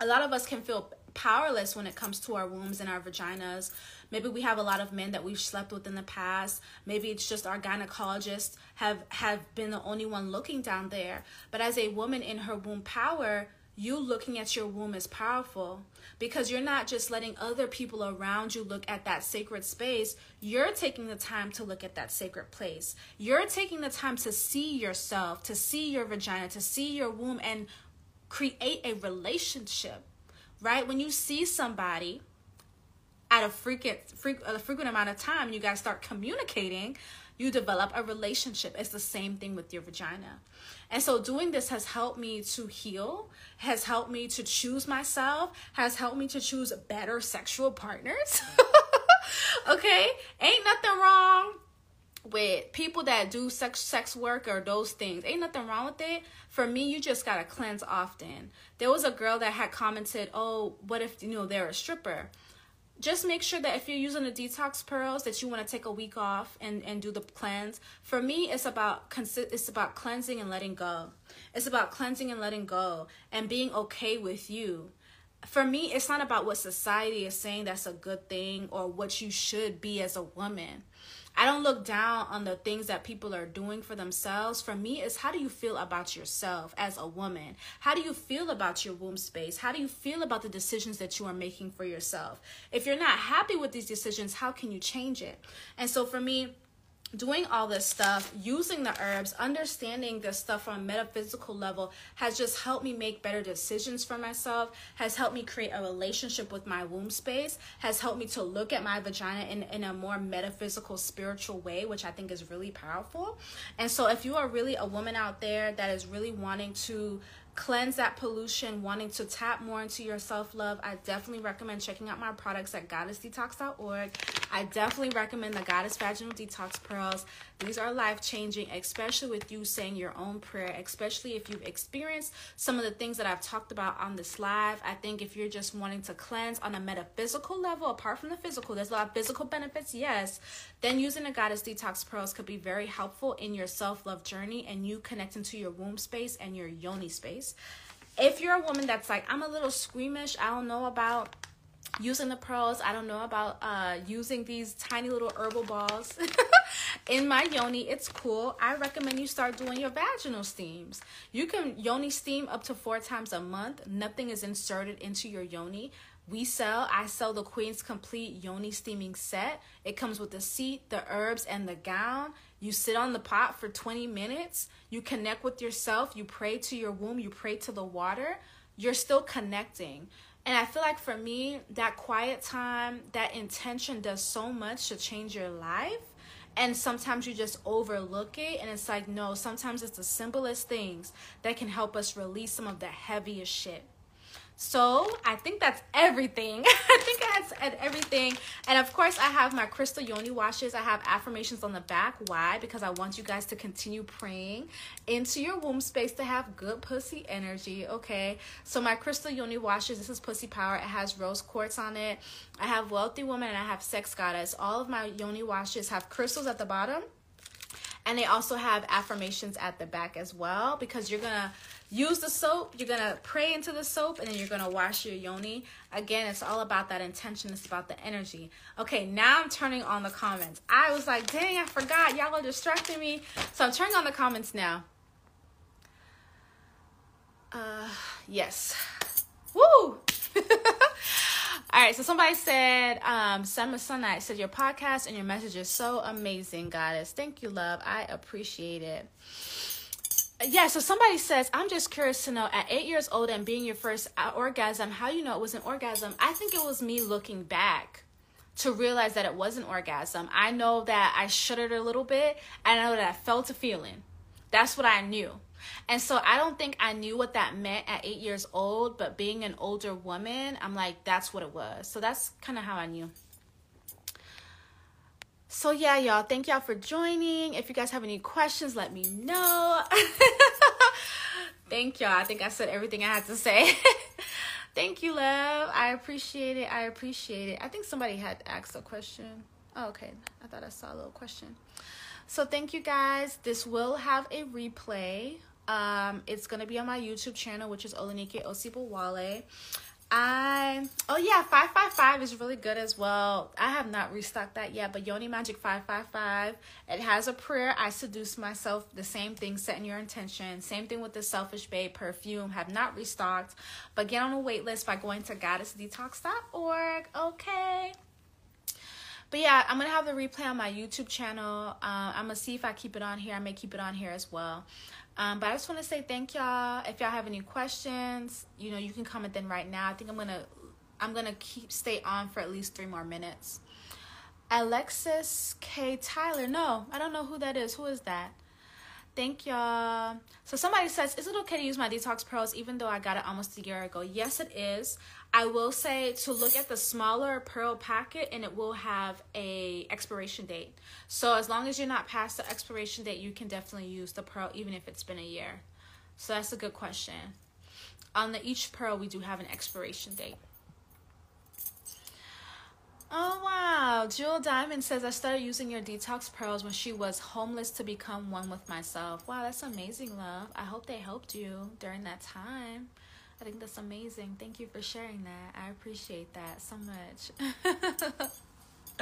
A lot of us can feel powerless when it comes to our wombs and our vaginas Maybe we have a lot of men that we've slept with in the past. Maybe it's just our gynecologists have have been the only one looking down there. But as a woman in her womb power, you looking at your womb is powerful because you're not just letting other people around you look at that sacred space. You're taking the time to look at that sacred place. You're taking the time to see yourself, to see your vagina, to see your womb, and create a relationship, right? When you see somebody, at a frequent, a frequent amount of time, you guys start communicating, you develop a relationship. It's the same thing with your vagina. And so doing this has helped me to heal, has helped me to choose myself, has helped me to choose better sexual partners. okay? Ain't nothing wrong with people that do sex sex work or those things. Ain't nothing wrong with it. For me, you just gotta cleanse often. There was a girl that had commented, "Oh, what if you know they're a stripper?" Just make sure that if you're using the detox pearls that you want to take a week off and and do the cleanse. For me it's about it's about cleansing and letting go. It's about cleansing and letting go and being okay with you for me it's not about what society is saying that's a good thing or what you should be as a woman I don't look down on the things that people are doing for themselves. For me, is how do you feel about yourself as a woman? How do you feel about your womb space? How do you feel about the decisions that you are making for yourself? If you're not happy with these decisions, how can you change it? And so for me, doing all this stuff, using the herbs, understanding this stuff on a metaphysical level has just helped me make better decisions for myself, has helped me create a relationship with my womb space, has helped me to look at my vagina in, in a more metaphysical, spiritual way, which I think is really powerful. And so, if you are really a woman out there that is really wanting to cleanse that pollution, wanting to tap more into your self love, I definitely recommend checking out my products at goddessdetox.org. I definitely recommend the Goddess Vaginal Detox Pearls. These are life changing, especially with you saying your own prayer, especially if you've experienced some of the things that I've talked about on this live. I think if you're just wanting to cleanse on a metaphysical level, apart from the physical, there's a lot of physical benefits, yes, then using the Goddess Detox Pearls could be very helpful in your self love journey and you connecting to your womb space and your yoni space. If you're a woman that's like, I'm a little squeamish, I don't know about using the pearls. I don't know about uh, using these tiny little herbal balls in my yoni. It's cool. I recommend you start doing your vaginal steams. You can yoni steam up to four times a month. Nothing is inserted into your yoni. We sell, I sell the Queen's Complete Yoni Steaming Set. It comes with the seat, the herbs, and the gown. You sit on the pot for 20 minutes. You connect with yourself. You pray to your womb. You pray to the water. You're still connecting. And I feel like for me, that quiet time, that intention does so much to change your life. And sometimes you just overlook it. And it's like, no, sometimes it's the simplest things that can help us release some of the heaviest shit. So I think that's everything. I think that's everything. And of course, I have my crystal yoni washes. I have affirmations on the back. Why? Because I want you guys to continue praying into your womb space to have good pussy energy. Okay. So my crystal yoni washes. This is Pussy Power. It has rose quartz on it. I have wealthy woman and I have sex goddess. All of my yoni washes have crystals at the bottom. And they also have affirmations at the back as well because you're gonna use the soap you're gonna pray into the soap and then you're gonna wash your yoni. Again it's all about that intention it's about the energy. Okay now i'm turning on the comments. I was like dang i forgot. Y'all are distracting me. So i'm turning on the comments now. Uh yes. Woo All right, so somebody said, um, Summer Sunlight said, Your podcast and your message is so amazing, Goddess. Thank you, love. I appreciate it yeah, so somebody says, I'm just curious to know at eight years old and being your first uh, orgasm, how you know it was an orgasm? I think it was me looking back to realize that it was an orgasm. I know that I shuddered a little bit. I know that I felt a feeling. That's what I knew. And so I don't think I knew what that meant at eight years old, but being an older woman, I'm like, that's what it was. So that's kind of how I knew. So yeah, y'all, thank y'all for joining. If you guys have any questions, let me know. thank y'all. I think I said everything I had to say. thank you, love. I appreciate it. I appreciate it. I think somebody had asked a question. Oh, okay. I thought I saw a little question. So thank you guys. This will have a replay. Um, it's gonna be on my YouTube channel, which is Olanike Osibowale. I oh yeah, five five five is really good as well. I have not restocked that yet, but Yoni Magic five five five. It has a prayer. I seduce myself. The same thing. Setting your intention. Same thing with the Selfish Babe perfume. Have not restocked, but get on a wait list by going to goddessdetox.org. Okay. But yeah, I'm gonna have the replay on my YouTube channel. Uh, I'm gonna see if I keep it on here. I may keep it on here as well. Um, but I just want to say thank y'all. If y'all have any questions, you know, you can comment them right now. I think I'm gonna I'm gonna keep stay on for at least three more minutes. Alexis K. Tyler. No, I don't know who that is. Who is that? Thank y'all. So somebody says, is it okay to use my detox pearls even though I got it almost a year ago? Yes, it is. I will say to look at the smaller pearl packet and it will have a expiration date. So as long as you're not past the expiration date, you can definitely use the pearl even if it's been a year. So that's a good question. On the each pearl, we do have an expiration date. Oh wow. Jewel Diamond says I started using your detox pearls when she was homeless to become one with myself. Wow, that's amazing, love. I hope they helped you during that time. I think that's amazing. Thank you for sharing that. I appreciate that so much.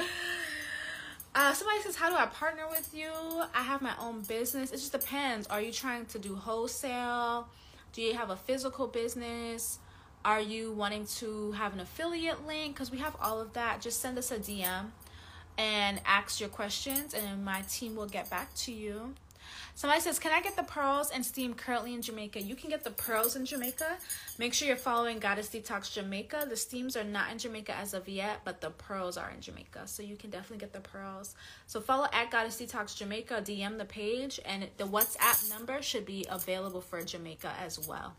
uh, somebody says, How do I partner with you? I have my own business. It just depends. Are you trying to do wholesale? Do you have a physical business? Are you wanting to have an affiliate link? Because we have all of that. Just send us a DM and ask your questions, and my team will get back to you. Somebody says, Can I get the pearls and steam currently in Jamaica? You can get the pearls in Jamaica. Make sure you're following Goddess Detox Jamaica. The steams are not in Jamaica as of yet, but the pearls are in Jamaica. So you can definitely get the pearls. So follow at Goddess Detox Jamaica, DM the page, and the WhatsApp number should be available for Jamaica as well.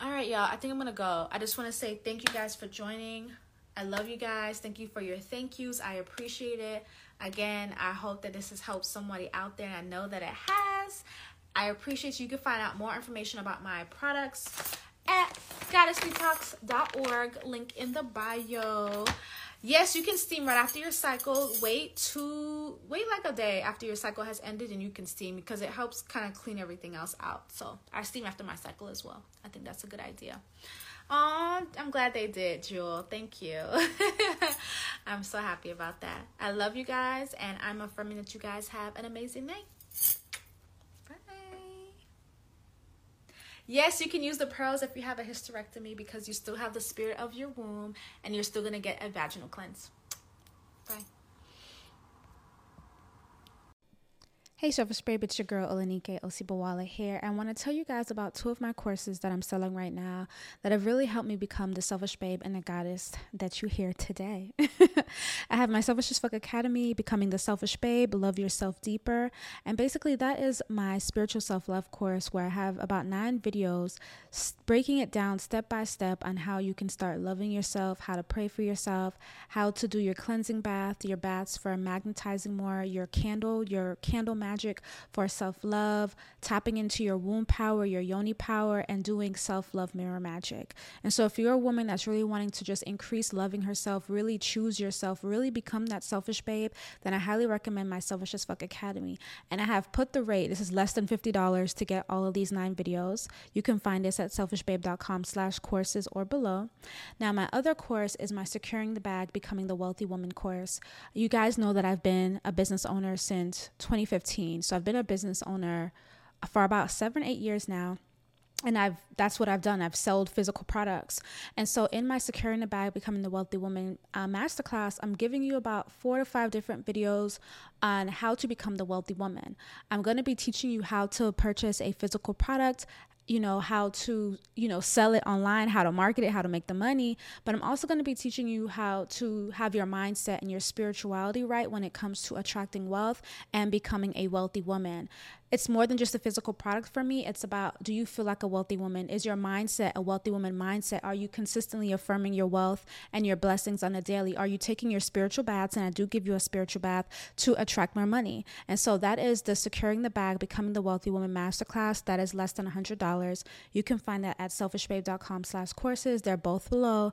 All right, y'all. I think I'm going to go. I just want to say thank you guys for joining. I love you guys. Thank you for your thank yous. I appreciate it. Again, I hope that this has helped somebody out there. I know that it has. I appreciate you. You can find out more information about my products at goddessdetox.org. Link in the bio. Yes, you can steam right after your cycle. Wait to wait like a day after your cycle has ended and you can steam because it helps kind of clean everything else out. So I steam after my cycle as well. I think that's a good idea. Oh, I'm glad they did, Jewel. Thank you. I'm so happy about that. I love you guys, and I'm affirming that you guys have an amazing night. Bye. Yes, you can use the pearls if you have a hysterectomy because you still have the spirit of your womb and you're still going to get a vaginal cleanse. Bye. Hey Selfish Spray, it's your girl Olanike Osibowale here. I want to tell you guys about two of my courses that I'm selling right now that have really helped me become the Selfish Babe and the goddess that you hear today. I have my Selfish as Fuck Academy, Becoming the Selfish Babe, Love Yourself Deeper. And basically, that is my spiritual self love course where I have about nine videos breaking it down step by step on how you can start loving yourself, how to pray for yourself, how to do your cleansing bath, your baths for magnetizing more, your candle, your candle magic for self love, tapping into your womb power, your yoni power, and doing self love mirror magic. And so, if you're a woman that's really wanting to just increase loving herself, really choose yourself, really become that selfish babe, then I highly recommend my Selfish as Fuck Academy. And I have put the rate, this is less than $50 to get all of these nine videos. You can find this at selfishbabe.com slash courses or below. Now, my other course is my Securing the Bag, Becoming the Wealthy Woman course. You guys know that I've been a business owner since 2015. So I've been a business owner for about seven, eight years now and I've that's what I've done. I've sold physical products, and so in my securing the bag, becoming the wealthy woman uh, masterclass, I'm giving you about four to five different videos on how to become the wealthy woman. I'm going to be teaching you how to purchase a physical product, you know how to you know sell it online how to market it how to make the money. But i'm also going to be teaching you how to have your mindset and your spirituality right when it comes to attracting wealth and becoming a wealthy woman it's more than just a physical product for me. It's about do you feel like a wealthy woman? Is your mindset a wealthy woman mindset? Are you consistently affirming your wealth and your blessings on a daily? Are you taking your spiritual baths? And I do give you a spiritual bath to attract more money. And so that is the Securing the Bag, Becoming the Wealthy Woman Masterclass. That is less than $100. You can find that at selfishbabe.com slash courses. They're both below.